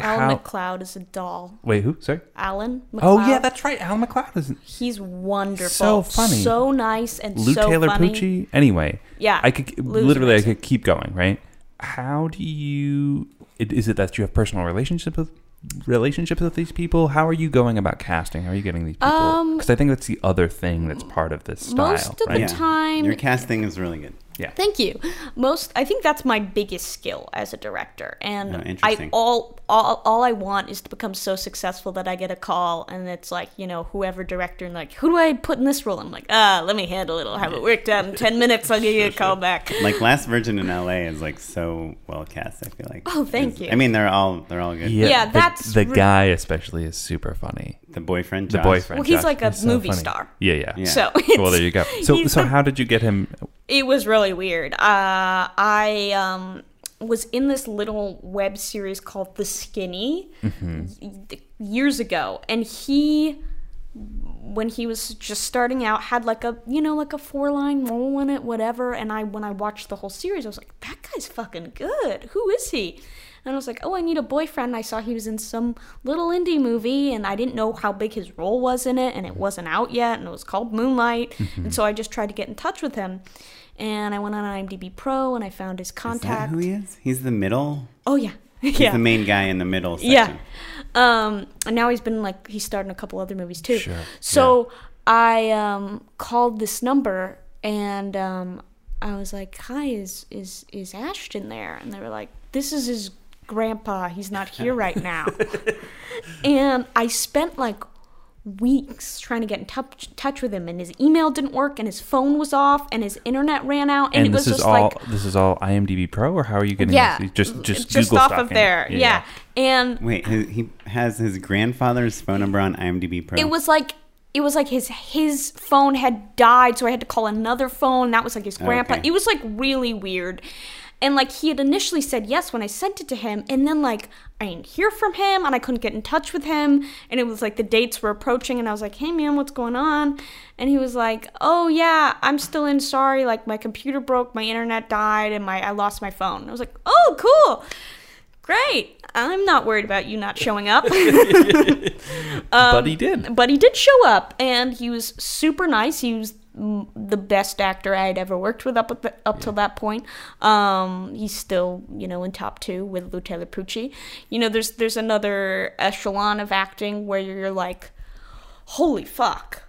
Alan how? McLeod is a doll. Wait, who? Sorry. Alan. McLeod, Oh yeah, that's right. Alan McLeod is he's wonderful. So funny. so nice, and Lou so Taylor funny. Pucci. Anyway, Yeah, I could Lou's literally I could keep going, right? How do you? Is it that you have personal relationships with relationships with these people? How are you going about casting? How are you getting these people? Um, Because I think that's the other thing that's part of this style, most of the right? Yeah. time Your casting is really good. Thank you. Most, I think that's my biggest skill as a director, and Oh, I all, all all I want is to become so successful that I get a call, and it's like you know whoever director, and like who do I put in this role? I'm like, ah, let me handle it. I'll have it worked out in ten minutes. I'll give you a call back. Like Last Virgin in LA is like so well cast. I feel like. Oh, thank It's- you. I mean, they're all they're all good. Yeah, the- that's the re- guy especially is super funny. The boyfriend. The boyfriend. Well, he's Josh, like a is so movie funny. star. Yeah, yeah. Yeah. So Well, there you go. So, so the- how did you get him? It was really weird. Uh, I um, was in this little web series called The Skinny. Mm-hmm. years ago, and he when he was just starting out had like a you know like a four line role in it whatever and i when i watched the whole series i was like that guy's fucking good who is he and i was like oh i need a boyfriend i saw he was in some little indie movie and i didn't know how big his role was in it and it wasn't out yet and it was called moonlight and so i just tried to get in touch with him and i went on imdb pro and i found his contact who he is? He's the middle. oh yeah He's yeah the main guy in the middle. Section. yeah. Um, and now he's been like he's starting a couple other movies too. Sure. So I um called this number and um I was like, "Hi, is is is Ashton there?" And they were like, "This is his grandpa. He's not here right now." and I spent like weeks trying to get in touch, touch with him and his email didn't work and his phone was off and his internet ran out and, And, it was this is just all like this is all IMDb Pro, or how are you getting yeah this? Just just just Google off of stalking. there yeah, and Wait, he, he has his grandfather's phone number on IMDb Pro. it was like it was like his his phone had died so i had to call another phone that was like his grandpa Okay. it was like really weird and like he had initially said yes when i sent it to him and then like i didn't hear from him and i couldn't get in touch with him and it was like the dates were approaching and i was like hey man what's going on? And he was like oh yeah i'm still in sorry like my computer broke my internet died and my i lost my phone. And i was like oh cool. Great. I'm not worried about you not showing up. Um, but he did. but he did show up and he was super nice. He was the best actor i had ever worked with up at the, up till that point. Um he's still you know in top two with lou taylor pucci. You know there's there's another echelon of acting where you're like holy fuck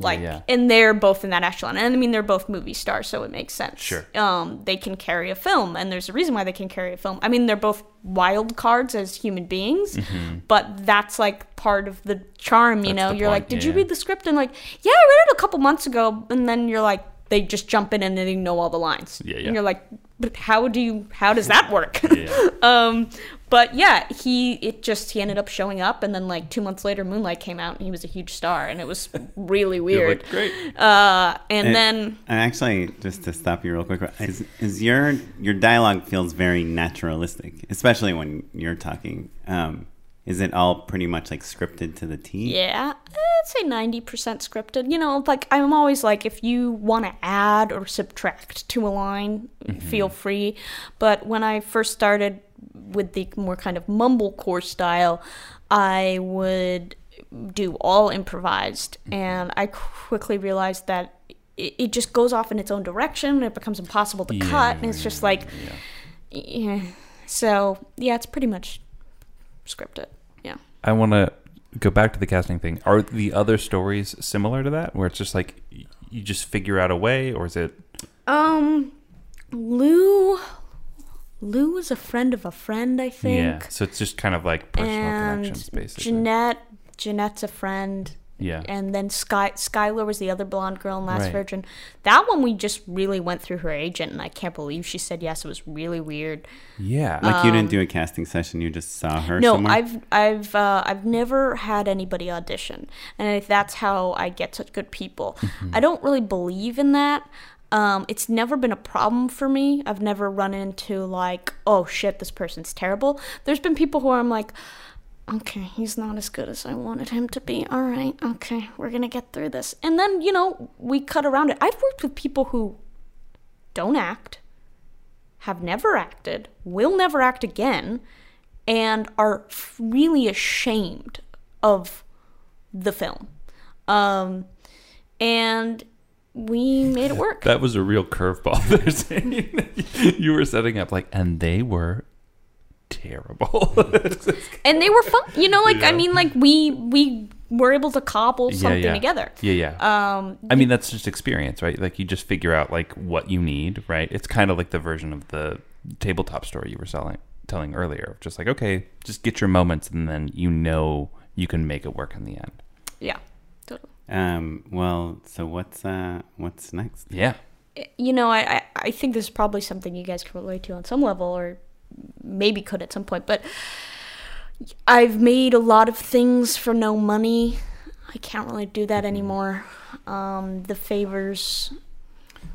like yeah. and they're both in that echelon and i mean they're both movie stars so it makes sense Sure. um they can carry a film and there's a reason why they can carry a film i mean they're both wild cards as human beings but that's like part of the charm you Mm-hmm. That's know you're like did yeah. you read the script and like yeah i read it a couple months ago and then you're like they just jump in and they know all the lines Yeah, yeah. and you're like but how do you how does that work Yeah. um but yeah he it just he ended up showing up and then like two months later moonlight came out and he was a huge star and it was really weird like, great. uh and And- then And actually, just to stop you real quick, is, is your your dialogue feels very naturalistic, especially when you're talking. Um, is it all pretty much like scripted to the T? Yeah, I'd say 90% scripted. You know, like I'm always like, if you want to add or subtract to a line, feel free. But when I first started with the more kind of mumblecore style, I would do all improvised. And I quickly realized that it, it just goes off in its own direction and it becomes impossible to cut. And it's just like, yeah. So, yeah, it's pretty much scripted. Yeah. I want to go back to the casting thing. Are the other stories similar to that, where it's just like you just figure out a way, or is it? Um, Lou. Lou was a friend of a friend, I think. Yeah. So it's just kind of like personal and connections, basically. Jennette. Jennette's a friend. yeah. And then Sky Skylar was the other blonde girl in Last Right. Virgin. That one we just really went through her agent, and I can't believe she said yes. It was really weird. yeah. Like you didn't do a casting session; you just saw her. Um, No, somewhere? I've I've uh, I've never had anybody audition, and I, that's how I get such good people. Mm-hmm. I don't really believe in that. Um, it's never been a problem for me. I've never run into like, oh shit, this person's terrible. There's been people who I'm like, okay, he's not as good as I wanted him to be. All right, okay, we're gonna get through this. And then you know we cut around it. I've worked with people who don't act, have never acted, will never act again, and are really ashamed of the film. Um, and we made it work. That was a real curveball. They're saying you were setting up like, and they were terrible. and they were fun. You know, like I mean, like we we were able to cobble something yeah. together. yeah, yeah. Um, I mean, that's just experience, right? Like you just figure out like what you need, right? It's kind of like the version of the tabletop story you were selling, telling earlier. Just like, okay, just get your moments, and then you know you can make it work in the end. yeah. Um, well, so what's uh, what's next? Yeah. you know, I, I, I think this is probably something you guys can relate to on some level, or maybe could at some point. But I've made a lot of things for no money. I can't really do that anymore. Um, the favors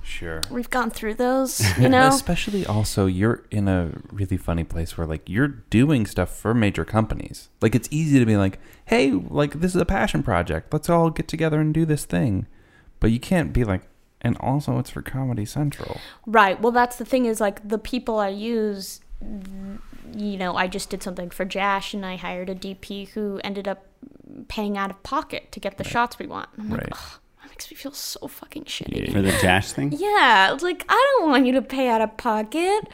Sure. We've gone through those, you know. Especially also, you're in a really funny place where like you're doing stuff for major companies. Like it's easy to be like, hey, like this is a passion project. Let's all get together and do this thing. But you can't be like, and also it's for Comedy Central. Right. Well, that's the thing is like the people I use. You know, I just did something for Jash, and I hired a DP who ended up paying out of pocket to get the shots we want. I'm like, Right. "Ugh, that makes me feel so fucking shitty. For the Jash thing? Yeah, it's like I don't want you to pay out of pocket.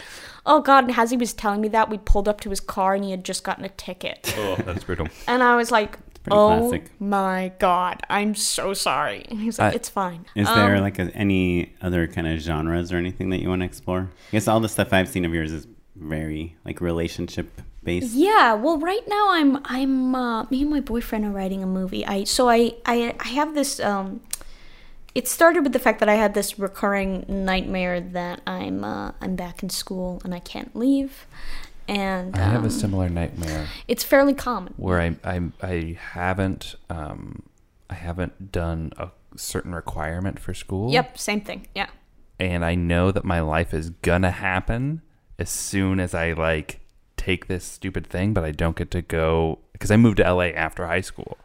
Oh God! And as he was telling me that, we pulled up to his car and he had just gotten a ticket, Oh, that's brutal. and I was like, pretty "Oh classic. my God, I'm so sorry." And he was like, I- "It's fine." Is there Um, like a, any other kind of genres or anything that you want to explore? I guess all the stuff I've seen of yours is very like relationship based. Yeah, well, right now I'm I'm uh, me and my boyfriend are writing a movie. I so I I I have this. Um, it started with the fact that I had this recurring nightmare that I'm uh, I'm back in school and I can't leave, and I have um, a similar nightmare it's fairly common. where I I I haven't um I haven't done a certain requirement for school. Yep, same thing. Yeah. and I know that my life is gonna happen as soon as I like take this stupid thing, but I don't get to go because I moved to LA after high school,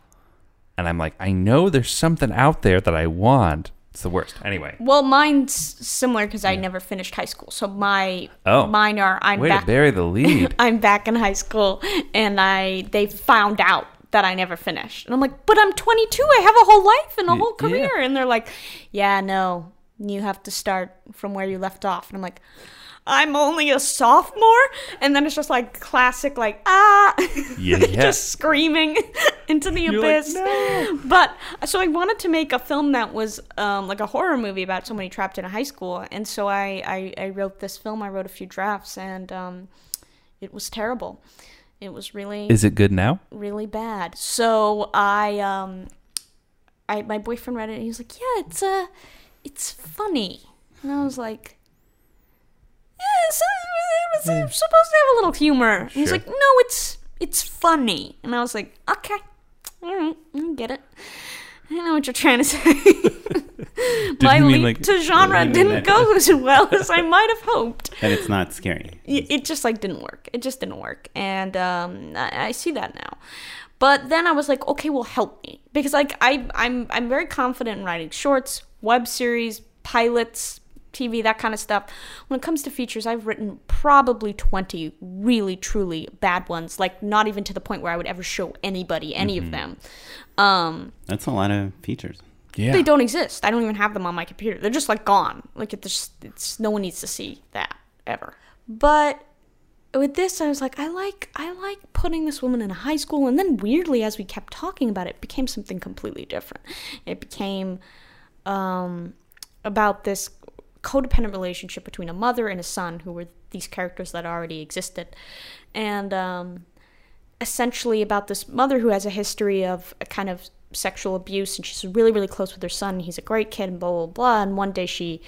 and I'm like, I know there's something out there that I want. It's the worst. Anyway, Well, mine's similar because I never finished high school. So my Oh. mine are I'm way back. to bury the lead. I'm back in high school, and I they found out that I never finished, and I'm like, but I'm 22. I have a whole life and a whole yeah. career, and they're like, yeah, no, you have to start from where you left off, and I'm like. I'm only a sophomore, and then it's just like classic, like ah, Yeah, yeah. just screaming into the You're like, abyss. "No." But so I wanted to make a film that was um, like a horror movie about somebody trapped in a high school, and so I, I, I wrote this film. I wrote a few drafts, and um, it was terrible. It was really Is it good now? really bad. So I um, I my boyfriend read it, and he was like, "Yeah, it's uh, it's funny," and I was like. Yeah, it's, it's, it's supposed to have a little humor. And He's like, no, it's it's funny, and I was like, okay, all right, I get it. I know what you're trying to say. My leap like- to genre like, didn't go as well as I might have hoped. And it's not scary. It it just like didn't work. It just didn't work, and um, I, I see that now. But then I was like, okay, well, help me because like I I'm I'm very confident in writing shorts, web series, pilots, TV, that kind of stuff. When it comes to features, I've written probably 20 really truly bad ones, like not even to the point where I would ever show anybody any of them. Um, That's a lot of features. Yeah. they don't exist. I don't even have them on my computer. They're just like gone. Like it just it's no one needs to see that ever. But with this I was like I like I like putting this woman in a high school and then weirdly as we kept talking about it, it became something completely different. It became um about this codependent relationship between a mother and a son who were these characters that already existed. And um essentially about this mother who has a history of a kind of sexual abuse and she's really really close with her son he's a great kid and blah blah blah and one day she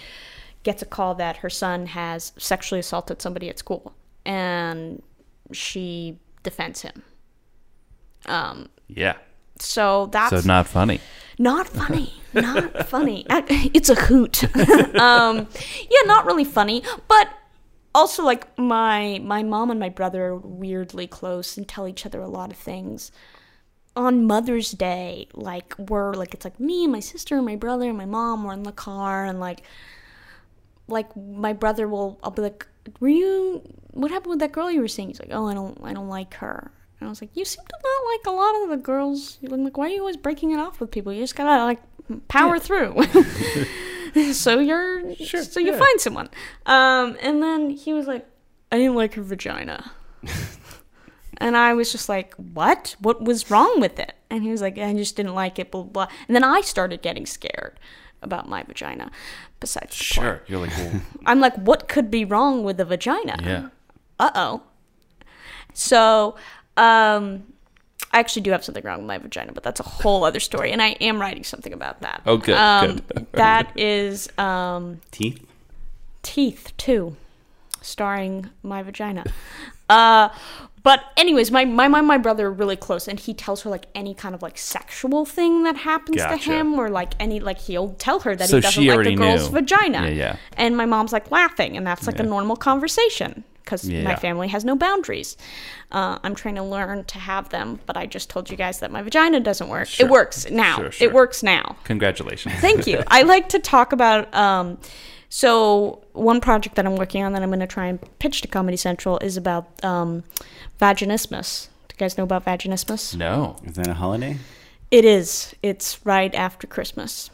gets a call that her son has sexually assaulted somebody at school and she defends him um yeah. so that's So not funny. Not funny. Not funny. It's a hoot. Um yeah not really funny but also like my my mom and my brother are weirdly close and tell each other a lot of things. On mother's day like we're like it's like me and my sister and my brother and my mom were in the car and like like my brother will i'll be like were you what happened with that girl you were seeing? He's like oh i don't i don't like her and i was like you seem to not like a lot of the girls i'm like why are you always breaking it off with people you just gotta like power through so you're so you yeah. find someone um and then he was like i didn't like her vagina and I was just like, "What? What was wrong with it?" And he was like, "I just didn't like it." Blah blah. blah. And then I started getting scared about my vagina. Besides. Sure. You're like, well, I'm like, "What could be wrong with a vagina?" yeah. Uh oh. So, um, I actually do have something wrong with my vagina, but that's a whole other story, and I am writing something about that. Oh, good, Um, good. that is um, Teeth? Teeth too, starring my vagina. Uh, But anyways, my my mom my brother are really close, and he tells her like any kind of like sexual thing that happens Gotcha. to him, or like any like he'll tell her that So he doesn't she like a girl's knew. vagina. Yeah, yeah. And my mom's like laughing, and that's like a normal conversation because Yeah. my family has no boundaries. Uh, I'm trying to learn to have them, but I just told you guys that my vagina doesn't work. Sure. It works now. Sure, sure. It works now. Congratulations. Thank you. I like to talk about. Um, so one project that I'm working on that I'm going to try and pitch to Comedy Central is about um, vaginismus. Do you guys know about vaginismus? no. Is that a holiday? It is. It's right after Christmas.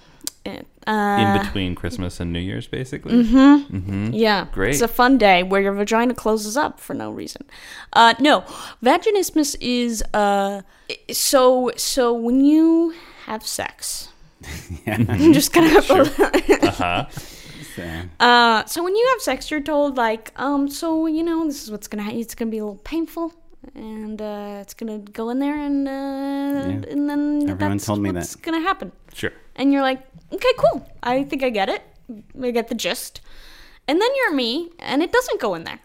Uh, In between Christmas and New Year's, basically. Mm-hmm. Yeah, Great. It's a fun day where your vagina closes up for no reason. Uh, no, vaginismus is uh, so so when you have sex. I'm just gonna Uh-huh. So, Uh, so when you have sex, you're told like, um, so you know, this is what's gonna happen. It's gonna be a little painful, and uh, it's gonna go in there, and uh, and then Everyone that's told me what's that. gonna happen. Sure. And you're like, okay, cool. I think I get it. I get the gist. And then you're me, and it doesn't go in there.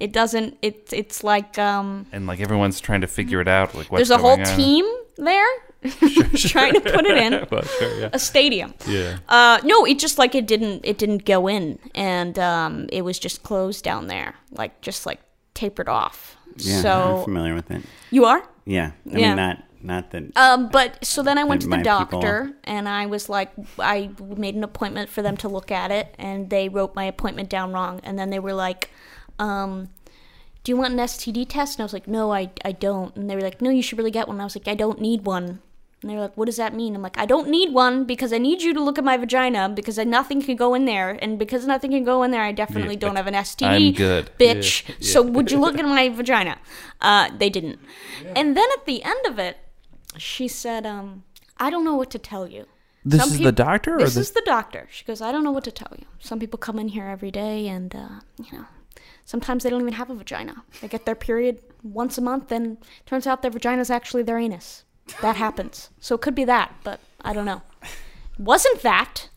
It doesn't. It it's like um, And like everyone's trying to figure it out. Like what's there's a whole on. team there trying to put it in well, sure, yeah. a stadium. Yeah. Uh, no, it just like it didn't it didn't go in, and um, it was just closed down there, like just like tapered off. yeah, I'm familiar with it. you are. Yeah, I Yeah. mean not not that. Um, but so then I went to the people- doctor and I was like, I made an appointment for them to look at it, and they wrote my appointment down wrong. And then they were like, um, "Do you want an STD test?" And I was like, "No, I, I don't." And they were like, "No, you should really get one." And I was like, "I don't need one." And they were like, "What does that mean?" I'm like, "I don't need one because I need you to look at my vagina because I, nothing can go in there, and because nothing can go in there, I definitely Yeah, don't have an STD, I'm good. bitch. Yeah, So would you look at my vagina?" Uh, they didn't. And then at the end of it, she said, um, I don't know what to tell you. This Some is peop- the doctor, or This the- is the doctor. She goes, I don't know what to tell you. Some people come in here every day and, uh, you know, sometimes they don't even have a vagina. They get their period once a month and turns out their vagina is actually their anus. That happens. So it could be that, but I don't know. Wasn't that.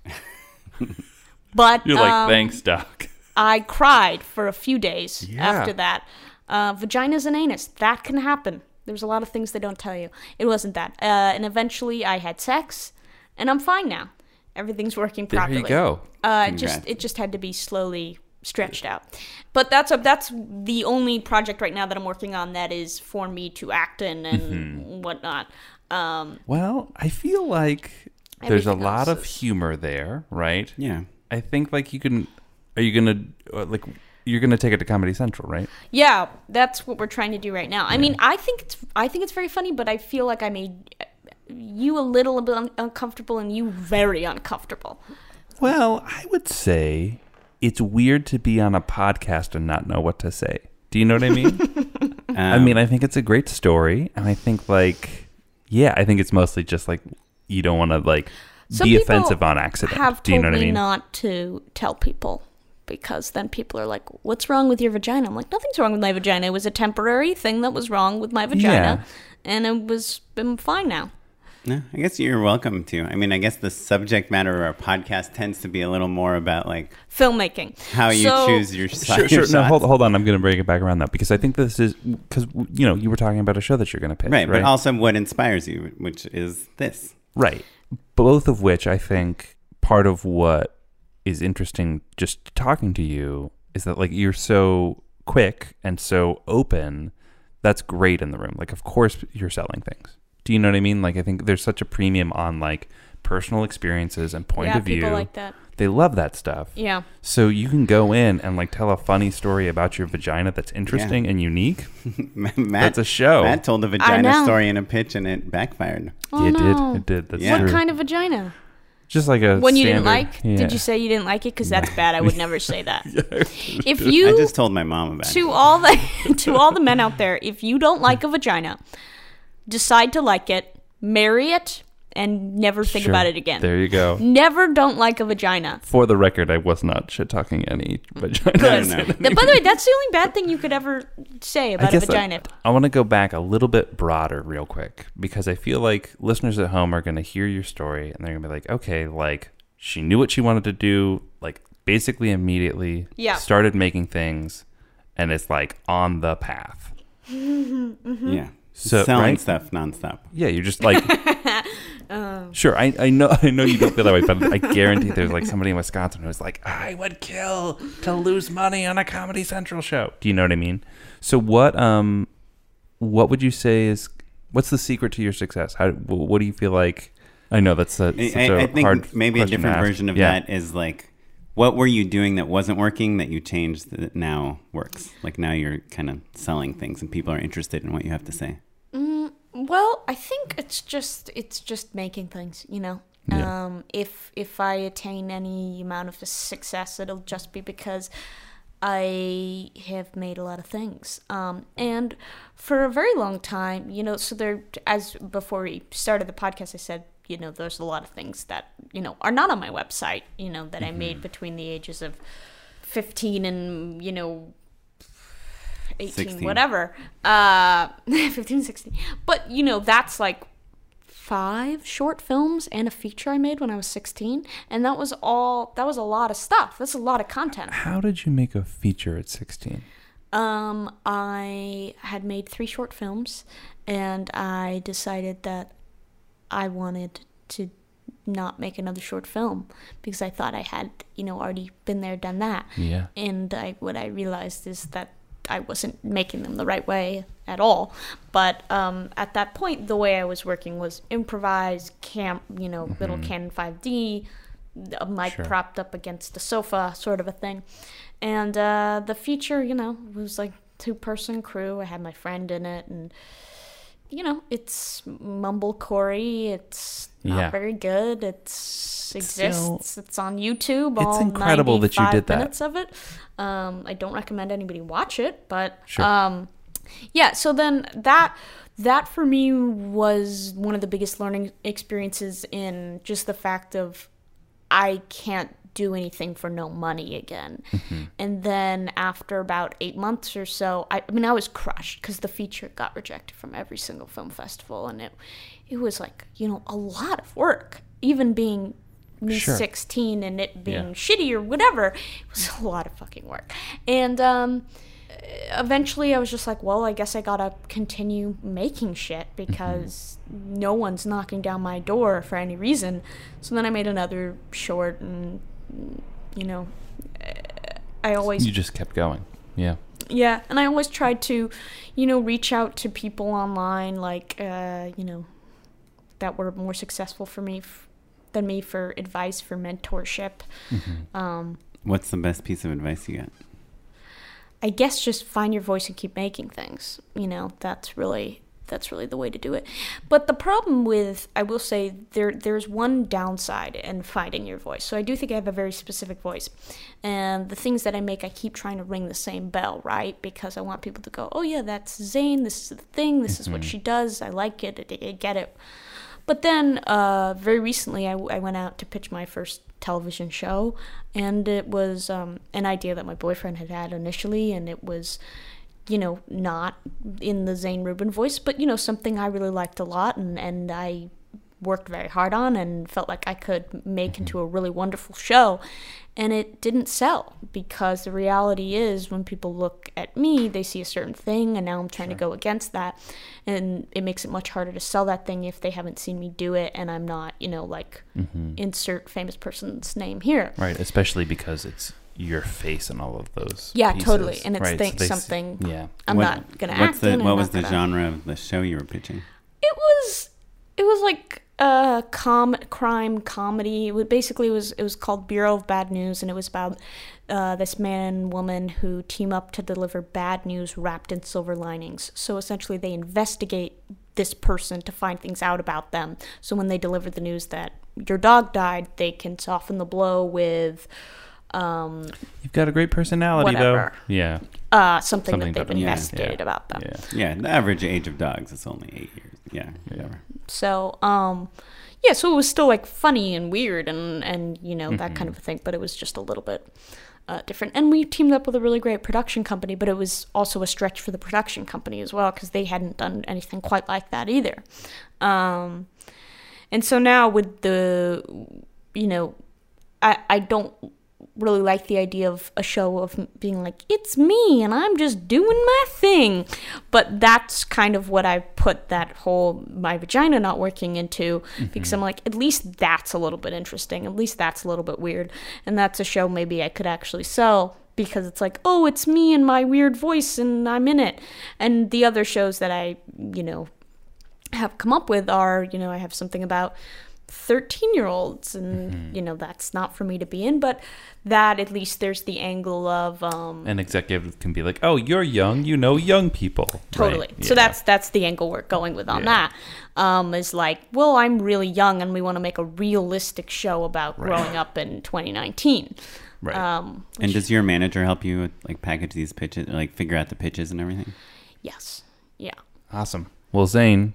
But You're like, um, thanks, doc. I cried for a few days Yeah. after that. Uh, vaginas and anus, that can happen. There's a lot of things they don't tell you. It wasn't that. Uh, and eventually I had sex, and I'm fine now. Everything's working properly. There properly. you go. Uh, it just it just had to be slowly stretched out. But that's a, that's the only project right now that I'm working on that is for me to act in and Mm-hmm. whatnot. Um, Well, I feel like there's a lot else of humor there, right? yeah, I think like you can. Are you gonna uh, like? You're gonna take it to Comedy Central, right? Yeah, that's what we're trying to do right now. I mean, I think it's I think it's very funny, but I feel like I made you a little bit un- uncomfortable and you very uncomfortable. Well, I would say it's weird to be on a podcast and not know what to say. Do you know what I mean? I Um, mean, I think it's a great story, and I think like, yeah, I think it's mostly just like you don't want to like Some be offensive on accident. Have Do you know what I mean? not to tell people because then people are like, "What's wrong with your vagina?" I'm like, "Nothing's wrong with my vagina. It was a temporary thing that was wrong with my vagina, and it was I'm fine now." No, I guess you're welcome to. I mean, I guess the subject matter of our podcast tends to be a little more about like Filmmaking. how you So- choose your, Sure, your sure. No, shots. hold, hold on. I'm going to bring it back around though, because I think this is because you know you were talking about a show that you're going to pitch, Right, right? but also what inspires you, which is this. Right. Both of which I think part of what is interesting just talking to you is that like you're so quick and so open. That's great in the room. Like of course you're selling things. Do you know what I mean? Like I think there's such a premium on like personal experiences and point yeah, of view. people like that. they love that stuff. Yeah. So you can go in and like tell a funny story about your vagina that's interesting and unique. Matt, That's a show. Matt told a vagina story in a pitch and it backfired. Oh, it no. did. It did. That's Yeah. What kind of vagina? Just like a One you didn't like? Yeah. Did you say you didn't like it? Because that's bad. I would never say that. If you I just told my mom about it. to all the to all the men out there, if you don't like a vagina, decide to like it, marry it, and never think Sure. about it again. There you go. Never don't like a vagina. For the record, I was not shit talking any vagina. Good. no. By the way, that's the only bad thing you could ever say about a vagina. I, want to go back a little bit broader, real quick, because I feel like listeners at home are going to hear your story and they're going to be like, okay, like she knew what she wanted to do, like basically immediately Yeah. started making things, and it's like on the path. Mm-hmm. Yeah. So, selling right? stuff nonstop. Yeah, you're just like, sure. I, I know I know you don't feel that way, but I guarantee there's like somebody in Wisconsin who's like, I would kill to lose money on a Comedy Central show. Do you know what I mean? So what um, what would you say is what's the secret to your success? How what do you feel like? I know that's a, I, such I- a I think hard maybe a different version of Yeah. that is like, what were you doing that wasn't working that you changed that now works? Like now you're kind of selling things and people are interested in what you have to say. Well, I think it's just it's just making things, you know. Yeah. Um, if if I attain any amount of success, it'll just be because I have made a lot of things. Um, and for a very long time, you know, so there as before we started the podcast, I said, you know, there's a lot of things that you know are not on my website, you know, that I made between the ages of fifteen and you know 18 16. whatever uh 15 16 but you know that's like five short films and a feature i made when i was 16 and that was all that was a lot of stuff that's a lot of content How did you make a feature at 16? um i had made three short films and i decided that i wanted to not make another short film because i thought i had you know already been there done that Yeah. and I, what I realized is that I wasn't making them the right way at all. But um, at that point, the way I was working was improvised, camp, you know, little Canon 5D, a mic Sure. propped up against the sofa, sort of a thing. And uh, the feature, you know, was like two person crew. I had my friend in it, and you know, it's mumblecore. It's not Yeah. very good. It's exists. it's on YouTube. It's all incredible that you 95 did that. Minutes of it. Um, I don't recommend anybody watch it, but Sure. um, yeah. So then that that for me was one of the biggest learning experiences in just the fact of I can't do anything for no money again. Mm-hmm. And then after about eight months or so, I, I mean, I was crushed because the feature got rejected from every single film festival, and it it was like you know a lot of work, even being me Sure. 16 and it being Yeah. shitty or whatever. It was a lot of fucking work, and um, eventually I was just like, well, I guess I gotta continue making shit because no one's knocking down my door for any reason. So then I made another short, and you know, I always You just kept going. Yeah. yeah, and I always tried to, you know, reach out to people online, like, uh, you know, that were more successful for me f- than me for advice, for mentorship. Um, What's the best piece of advice you got? I guess just find your voice and keep making things. You know, that's really that's really the way to do it. But the problem with I will say there there's one downside in finding your voice. So I do think I have a very specific voice. And the things that I make I keep trying to ring the same bell, right? Because I want people to go, "Oh yeah, that's Zane. This is the thing. This is what she does. I like it. I, I get it." But then, uh, very recently, I, I went out to pitch my first television show, and it was um, an idea that my boyfriend had had initially, and it was, you know, not in the Zane Rubin voice, but you know, something I really liked a lot, and and I worked very hard on, and felt like I could make into mm-hmm. a really wonderful show, and it didn't sell because the reality is when people look at me, they see a certain thing, and now I'm trying to go against that, and it makes it much harder to sell that thing if they haven't seen me do it, and I'm not, you know, like mm-hmm. insert famous person's name here. Right. Especially because it's your face and all of those. Yeah, pieces, totally, and it's right? think they s- something- Yeah. I'm What- not gonna What's act the in. What was the gonna- genre of the show you were pitching? It was it was like a com crime comedy. It basically it was it was called Bureau of Bad News, and it was about uh, this man and woman who team up to deliver bad news wrapped in silver linings. So essentially, they investigate this person to find things out about them. So when they deliver the news that your dog died, they can soften the blow with um, You've got a great personality, Whatever. though. Yeah. uh, something, Something that they've different. Yeah, investigated yeah, about them. Yeah. Yeah, the average age of dogs is only eight years. Yeah, whatever. So, um, yeah, so it was still like funny and weird and and you know that kind of a thing, but it was just a little bit uh, different. And we teamed up with a really great production company, but it was also a stretch for the production company as well because they hadn't done anything quite like that either. Um, and so now with the, you know, I I don't really like the idea of a show of being like it's me and I'm just doing my thing. But that's kind of what I put that whole my vagina not working into mm-hmm. because I'm like at least that's a little bit interesting. At least that's a little bit weird. And that's a show maybe I could actually sell because it's like, "Oh, it's me and my weird voice and I'm in it." And the other shows that I, you know, have come up with are, you know, I have something about 13 year olds and you know that's not for me to be in but that at least there's the angle of um An executive can be like, "Oh, you're young. You know young people." totally Right, so yeah. that's that's the angle we're going with on Yeah. that um is like well i'm really young and we want to make a realistic show about growing up in 2019 right. um And does your manager help you with, like package these pitches, like figure out the pitches and everything? yes yeah awesome. Well, Zane,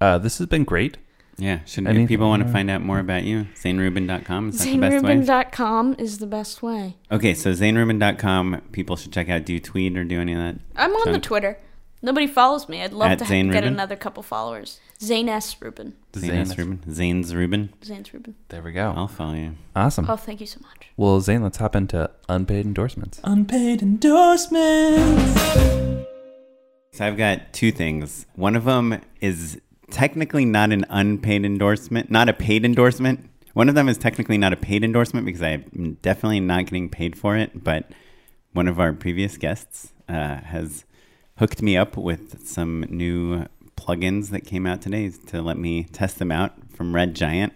uh, this has been great. Yeah. Should if people want to find out more about you, zanerubin.com is that the best way? zanerubin.com is the best way Okay, so zanerubin.com, people should check out. Do you tweet or do any of that? i'm on the twitter nobody follows me i'd love At to Zane get Rubin? another couple followers zane s rubin Zane S. Rubin. Zane's Rubin. zane's rubin There we go. I'll follow you. Awesome. oh thank you so much Well, Zane, let's hop into unpaid endorsements. Unpaid endorsements. So I've got two things. One of them is technically not an unpaid endorsement, not a paid endorsement. One of them is technically not a paid endorsement because I'm definitely not getting paid for it. But one of our previous guests uh, has hooked me up with some new plugins that came out today to let me test them out from Red Giant.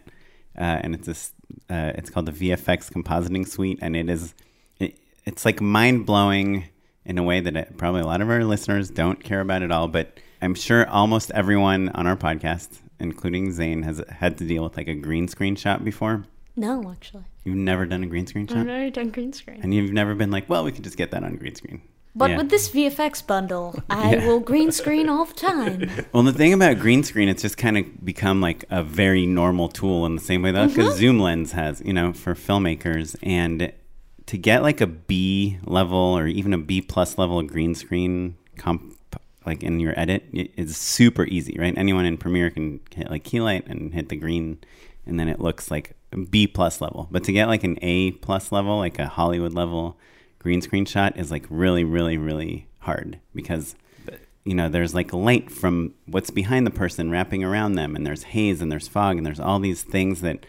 Uh, and it's this, uh, it's called the VFX Compositing Suite, and it is it, it's like mind blowing in a way that it, probably a lot of our listeners don't care about at all. But I'm sure almost everyone on our podcast, including Zane, has had to deal with like a green screen shot before. no actually You've never done a green screen shot? i've never done green screen and you've never been like, well, we could just get that on green screen. But Yeah. with this VFX bundle, I Yeah. will green screen all the time. Well, the thing about green screen, it's just kind of become like a very normal tool in the same way that mm-hmm. a Zoom Lens has, you know, for filmmakers. And to get like a B level or even a B plus level of green screen comp, like in your edit, it's super easy, right? Anyone in Premiere can hit like key light and hit the green, and then it looks like B plus level. But to get like an A plus level, like a Hollywood level green screen shot, is like really, really, really hard because you know, there's like light from what's behind the person wrapping around them, and there's haze and there's fog and there's all these things that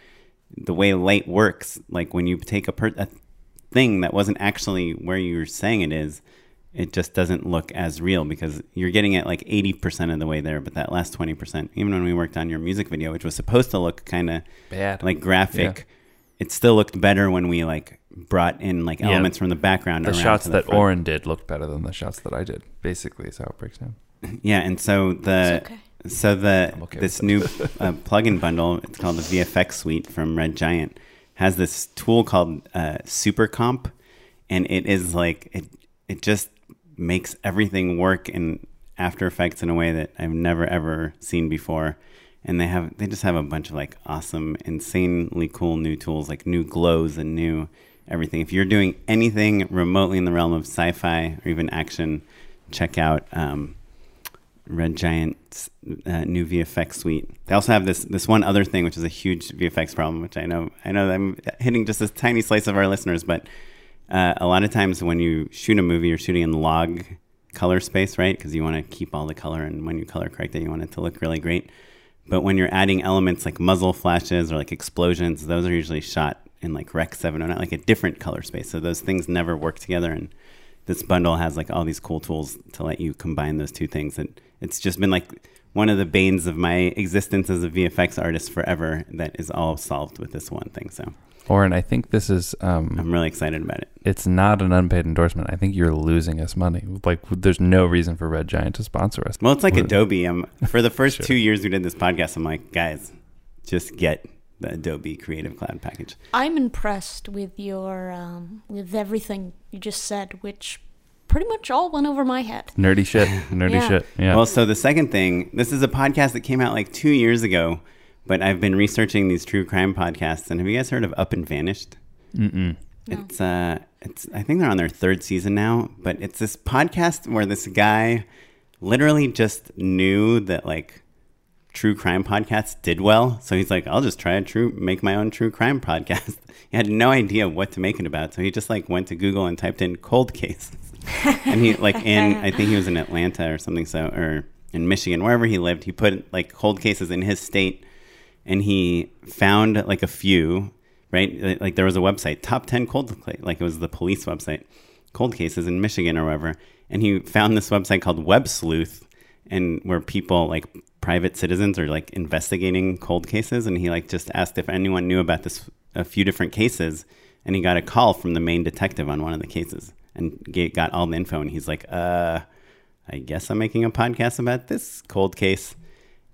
the way light works, like when you take a, per- a thing that wasn't actually where you were saying it is, it just doesn't look as real because you're getting it like 80% of the way there, but that last 20%, even when we worked on your music video, which was supposed to look kind of Bad. like graphic, it still looked better when we like brought in like Yeah. elements from the background. the shots the that front. Oren did looked better than the shots that I did. Basically, is how it breaks down. Yeah, and so the okay. so the okay this new uh, plugin bundle, it's called the VFX Suite from Red Giant, has this tool called uh, Super Comp, and it is like it it just makes everything work in After Effects in a way that I've never ever seen before. And they have they just have a bunch of like awesome, insanely cool new tools, like new glows and new everything. If you're doing anything remotely in the realm of sci-fi or even action, check out. Um, Red Giant's uh, new VFX suite. They also have this this one other thing, which is a huge VFX problem, which I know I know I'm hitting just this tiny slice of our listeners, but uh, a lot of times when you shoot a movie, you're shooting in log color space, right? Because you want to keep all the color, and when you color correct it, you want it to look really great. But when you're adding elements like muzzle flashes or like explosions, those are usually shot in like Rec 709, like a different color space. So those things never work together. And this bundle has like all these cool tools to let you combine those two things. And it's just been like one of the banes of my existence as a VFX artist forever that is all solved with this one thing. So Oren, I think this is um, I'm really excited about it. it's not an unpaid endorsement. I think you're losing us money. Like, there's no reason for Red Giant to sponsor us. Well, it's like What- Adobe. Um, for the first Sure. two years we did this podcast, I'm like, guys, just get the Adobe Creative Cloud package. I'm impressed with your um, with everything you just said, which pretty much all went over my head. Nerdy shit. Nerdy Yeah. shit. Yeah. Well, so the second thing, this is a podcast that came out like two years ago, but I've been researching these true crime podcasts. And have you guys heard of Up and Vanished? Mm-mm. No. It's uh, it's I think they're on their third season now, but it's this podcast where this guy literally just knew that like true crime podcasts did well. So he's like, I'll just try a true, make my own true crime podcast. he had no idea what to make it about. So he just like went to Google and typed in cold cases. and he like in, I think he was in Atlanta or something. So, or in Michigan, wherever he lived, he put like cold cases in his state and he found like a few, right? Like there was a website, top 10 cold, like it was the police website, cold cases in Michigan or wherever. And he found this website called Web Sleuth and where people like private citizens are like investigating cold cases and he like just asked if anyone knew about this a few different cases and he got a call from the main detective on one of the cases and get, got all the info and he's like uh i guess i'm making a podcast about this cold case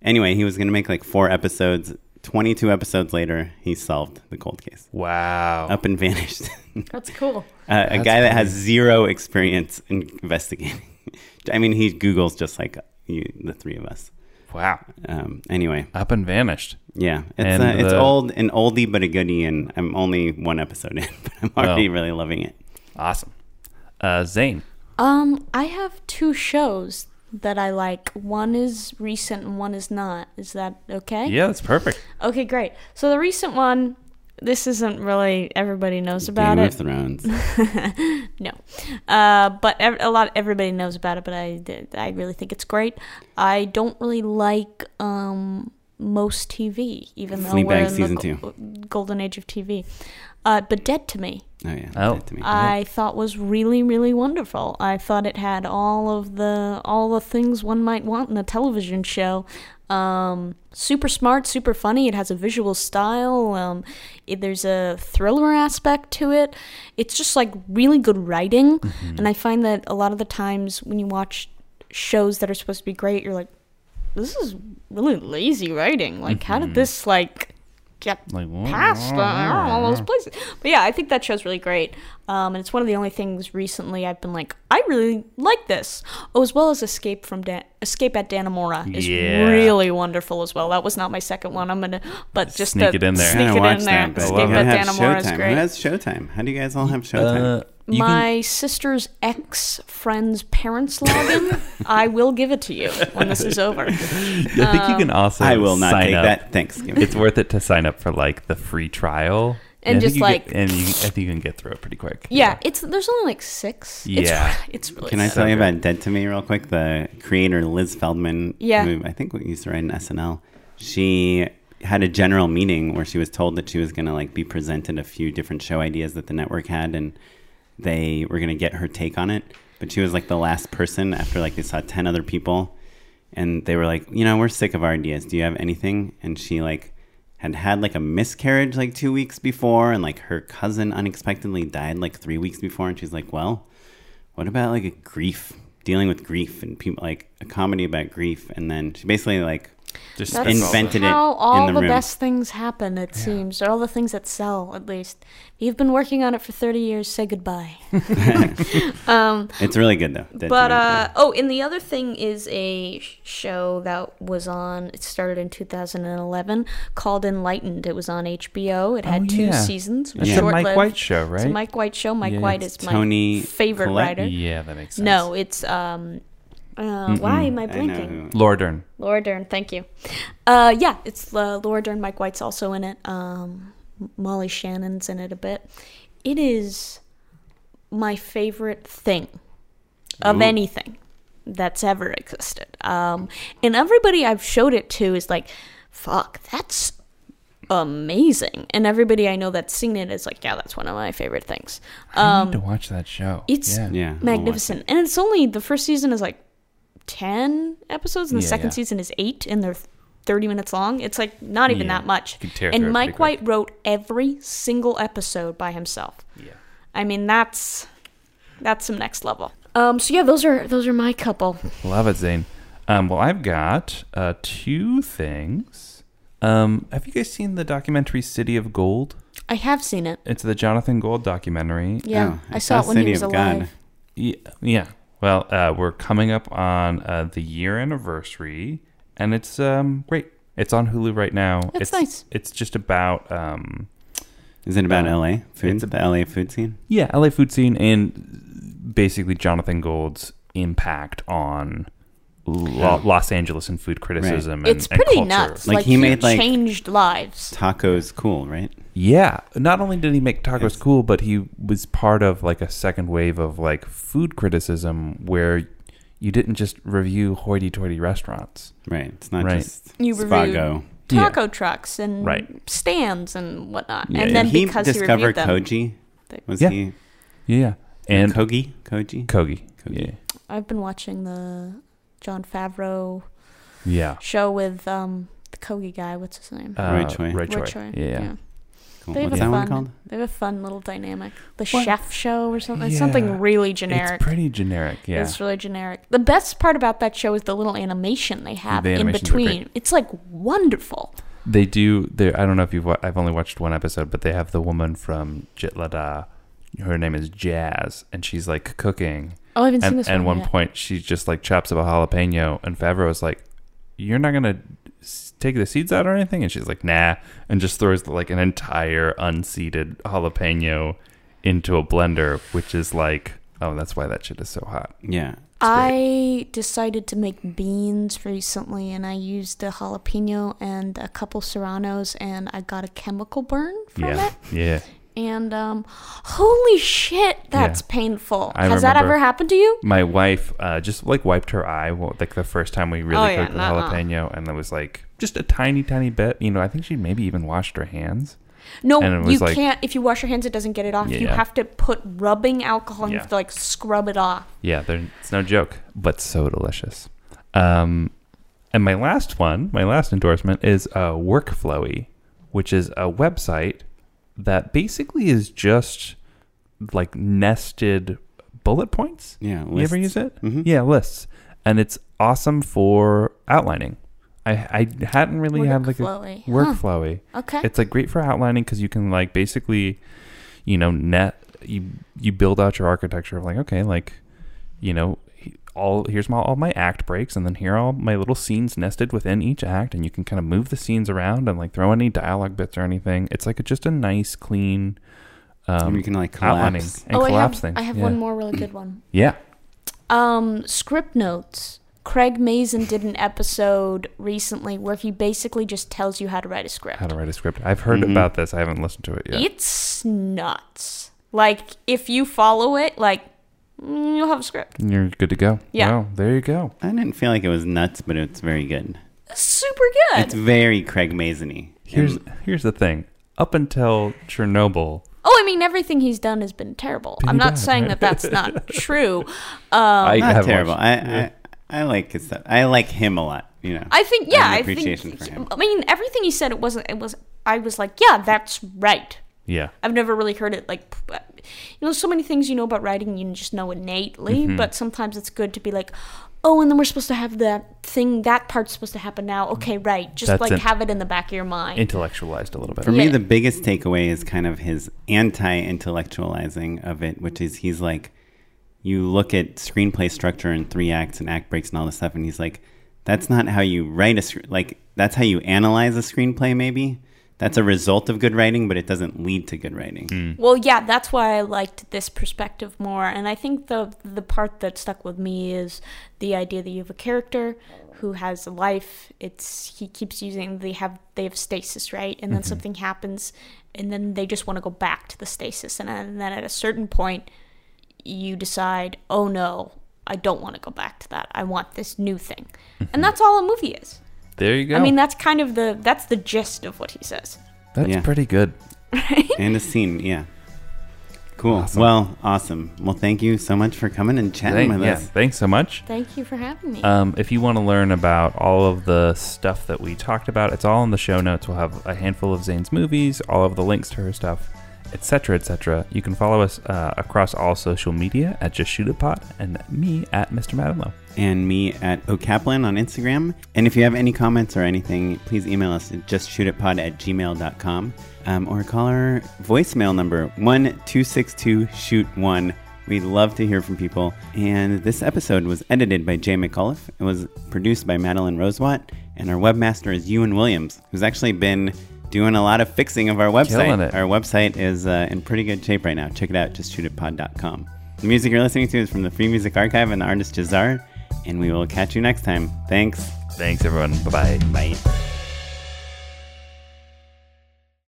anyway he was going to make like four episodes 22 episodes later he solved the cold case Wow. up and vanished That's cool. uh, a guy that has zero experience in investigating i mean he googles just like you the three of us Wow. um, anyway Up and vanished. yeah, it's And uh, it's the- old, an oldie but a goodie, and I'm only one episode in, but I'm already Oh. really loving it. Awesome. Uh, Zane. Um, I have two shows that I like. One is recent and one is not. Is that okay? Yeah, that's perfect. Okay, great. So the recent one, this isn't really everybody knows about Game it. of Thrones. No, uh, but ev- a lot everybody knows about it. But I I really think it's great. I don't really like um most TV, even though Fleabag we're in season the two. golden age of TV. Uh, but Dead to Me, Oh yeah, Oh. to me. I thought was really really wonderful. I thought it had all of the all the things one might want in a television show. Um, super smart, super funny. It has a visual style. Um, it, there's a thriller aspect to it. It's just like really good writing. And I find that a lot of the times when you watch shows that are supposed to be great, you're like, this is really lazy writing. Like, how did this like get Like, past uh, I don't all those places. But yeah, I think that show's really great. Um, and it's one of the only things recently I've been like, I really like this. Oh, as well as Escape from Dan- Escape at Dannemora is Yeah. really wonderful as well. That was not my second one. I'm gonna, but just Sneak to it in there. Sneak it in there. that, Escape at has Dannemora is Showtime? Who has Showtime? How do you guys all have Showtime? Uh, you can- my sister's ex friend's parents login. I will give it to you when this is over. I think you can um, also. I will not sign take up. that. Thanks. It's worth it to sign up for like the free trial. And I think just, like- get, and you, I think you can get through it pretty quick. Yeah, it's there's only like six. Yeah. it's, it's really. Can I good. tell you about Dead to Me real quick? The creator Liz Feldman, Yeah. who I think we used to write in SNL, she had a general meeting where she was told that she was going to like be presented a few different show ideas that the network had, and they were going to get her take on it. But she was like the last person after like they saw ten other people, and they were like, you know, we're sick of our ideas. Do you have anything? And she like had had like a miscarriage like two weeks before, and like her cousin unexpectedly died like three weeks before, and she's like, well what about like a grief dealing with grief and people like a comedy about grief and then she basically like Just That's spitball. invented it how all in the the, room. best things happen. It seems, or all the things that sell. At least you've been working on it for thirty years. Say goodbye. um, it's really good though Dead to but uh, oh, and the other thing is a show that was on. It started in 2011 called Enlightened. It was on HBO. It had Oh, two yeah. seasons. It was That's a Mike short-lived. White show, right? It's a Mike White show. Mike Yeah, White it's is my Toni favorite Collette? writer. Yeah, that makes sense. No, it's um. Uh, why am I I know blanking? who- Laura Dern. Laura Dern, thank you. Uh, yeah, it's uh, Laura Dern. Mike White's also in it. Um, Molly Shannon's in it a bit. It is my favorite thing of Ooh. anything that's ever existed. Um, and everybody I've showed it to is like, "Fuck, that's amazing!" And everybody I know that's seen it is like, "Yeah, that's one of my favorite things." I Um, need to watch that show. it's- yeah. yeah I'll magnificent. And it's only the first season is like 10 episodes and the Yeah, second yeah. season is 8 and they're 30 minutes long. It's like not even Yeah, that much. you can tear through And Mike pretty White wrote every single episode by himself. Yeah. I mean, that's that's some next level. Um so yeah, those are those are my couple. Love it, Zane. Um, well, I've got uh, two things. Um, have you guys seen the documentary City of Gold? I have seen it. It's the Jonathan Gold documentary. Yeah. Oh, I, saw it when City he was of alive. God. Yeah. yeah. Well, uh, we're coming up on uh, the year anniversary, and it's um, great. It's on Hulu right now. That's it's nice. It's just about um, is it about Uh, LA food it's a- the LA food scene yeah, LA food scene and basically Jonathan Gold's impact on Lo- Los Angeles and food criticism. And, it's and pretty culture. nuts. Like, Like, he he, made, like- changed lives. Tacos cool, right? Yeah. Not only did he make tacos It's- cool, but he was part of like a second wave of like food criticism where you didn't just review hoity-toity restaurants. Right. It's not Right. just You Spago. Yeah. Taco trucks and Right. stands and whatnot. Yeah, and yeah. then he because he discovered reviewed Koji? They- Was Yeah. he Yeah. And Kogi? Koji? Kogi. Kogi. Yeah. I've been watching the Jon Favreau Yeah. show with um the Kogi guy. What's his name? Uh, Roy Choi. Roy Roy Choi. Choi. Yeah. They have a that one fun- called? They have a fun little dynamic. The What? chef show or something. Yeah. Something really generic. It's pretty generic. Yeah. It's really generic. The best part about that show is the little animation they have The in animations are great. between. It's like wonderful. They do. They I don't know if you've. wa- I've only watched one episode, but they have the woman from Jitlada. Her name is Jazz, and she's like cooking. Oh, I haven't seen this at one point, she just like chops up a jalapeno, and Favreau is like, "You're not gonna take the seeds out or anything?" And she's like, "Nah," and just throws like an entire unseeded jalapeno into a blender, which is like, oh, that's why that shit is so hot. Yeah. I decided to make beans recently, and I used a jalapeno and a couple serranos, and I got a chemical burn from Yeah, it. yeah. And um, holy shit, that's Yeah. painful. I Has that ever happened to you? My wife uh, just like wiped her eye, well, like the first time we really Oh, yeah, the nuh-uh. jalapeno, and it was like just a tiny, tiny bit. You know, I think she maybe even washed her hands. No, And it was you like- can't. If you wash your hands, it doesn't get it off. Yeah, you yeah. have to put rubbing alcohol and you have to like scrub it off. Yeah, it's no joke, but so delicious. Um, and my last one, my last endorsement is uh, Workflowy, which is a website that basically is just like nested bullet points. Yeah. You ever use it? Mhm. Yeah, lists, and it's awesome for outlining. I I hadn't really had like a Workflowy. Huh. Okay. It's like great for outlining because you can like basically, you know, net you you build out your architecture of like okay, like, you know, he- all here's my all my act breaks and then here are all my little scenes nested within each act and you can kind of move the scenes around and like throw any dialogue bits or anything. It's like a, just a nice clean um you can like outlining collapse. and oh, I have, things. I have yeah. one more really good one. Yeah. Um, script notes. Craig Mazin did an episode recently where he basically just tells you how to write a script. How to write a script. I've heard Mhm. about this. I haven't listened to it yet. It's nuts. Like if you follow it, like you'll have a script. You're good to go. Yeah. Well, there you go. I didn't feel like it was nuts, but it's very good. Super good. It's very Craig Mazin-y. Here's here's the thing. Up until Chernobyl, oh, I mean everything he's done has been terrible. I'm not bad, saying right? that that's not true. Um, I not haven't terrible. I, yeah. I I like his stuff. I like him a lot. You know. I think I yeah, have I an appreciation think. for him. I mean everything he said. It wasn't. It was. I was like, yeah, that's right. Yeah. I've never really heard it like, you know, so many things you know about writing you just know innately, Mm-hmm. but sometimes it's good to be like, oh, and then we're supposed to have that thing, that part's supposed to happen now. Okay, right. Just That's like have it in the back of your mind. Intellectualized a little bit. For me, Yeah. the biggest takeaway is kind of his anti-intellectualizing of it, which is he's like, you look at screenplay structure and three acts and act breaks and all this stuff, and he's like, that's not how you write a sc- like that's how you analyze a screenplay. Maybe that's a result of good writing, but it doesn't lead to good writing. Hmm. Well, yeah, that's why I liked this perspective more, and I think the the part that stuck with me is the idea that you have a character who has a life. It's he keeps using they have they have stasis, right? And then mm-hmm. something happens, and then they just want to go back to the stasis, and then, and then at a certain point, you decide, oh no, I don't want to go back to that. I want this new thing, and mm-hmm. that's all a movie is. There you go. I mean, that's kind of the that's the gist of what he says. that's Yeah. pretty good. and a scene, yeah. Cool. Awesome. Well, awesome. Well, thank you so much for coming and chatting Thank- with yeah, us. thanks so much. Thank you for having me. Um, if you want to learn about all of the stuff that we talked about, it's all in the show notes. We'll have a handful of Zane's movies, all of the links to her stuff, etc., etc. You can follow us uh, across all social media at Just Shoot It Pod and me at Mr. MattEnlow. And me at O'Kaplan on Instagram. And if you have any comments or anything, please email us at justshootitpod at gmail.com um, or call our voicemail number 1262 shoot 1. We'd love to hear from people. And this episode was edited by Jay McAuliffe. It was produced by Madeline Rosewatt. And our webmaster is Ewan Williams, who's actually been doing a lot of fixing of our website. It. Our website is uh, in pretty good shape right now. Check it out, justshootitpod.com. The music you're listening to is from the Free Music Archive and the artist Jahzzar. And we will catch you next time. Thanks. Thanks, everyone. Bye bye. Bye.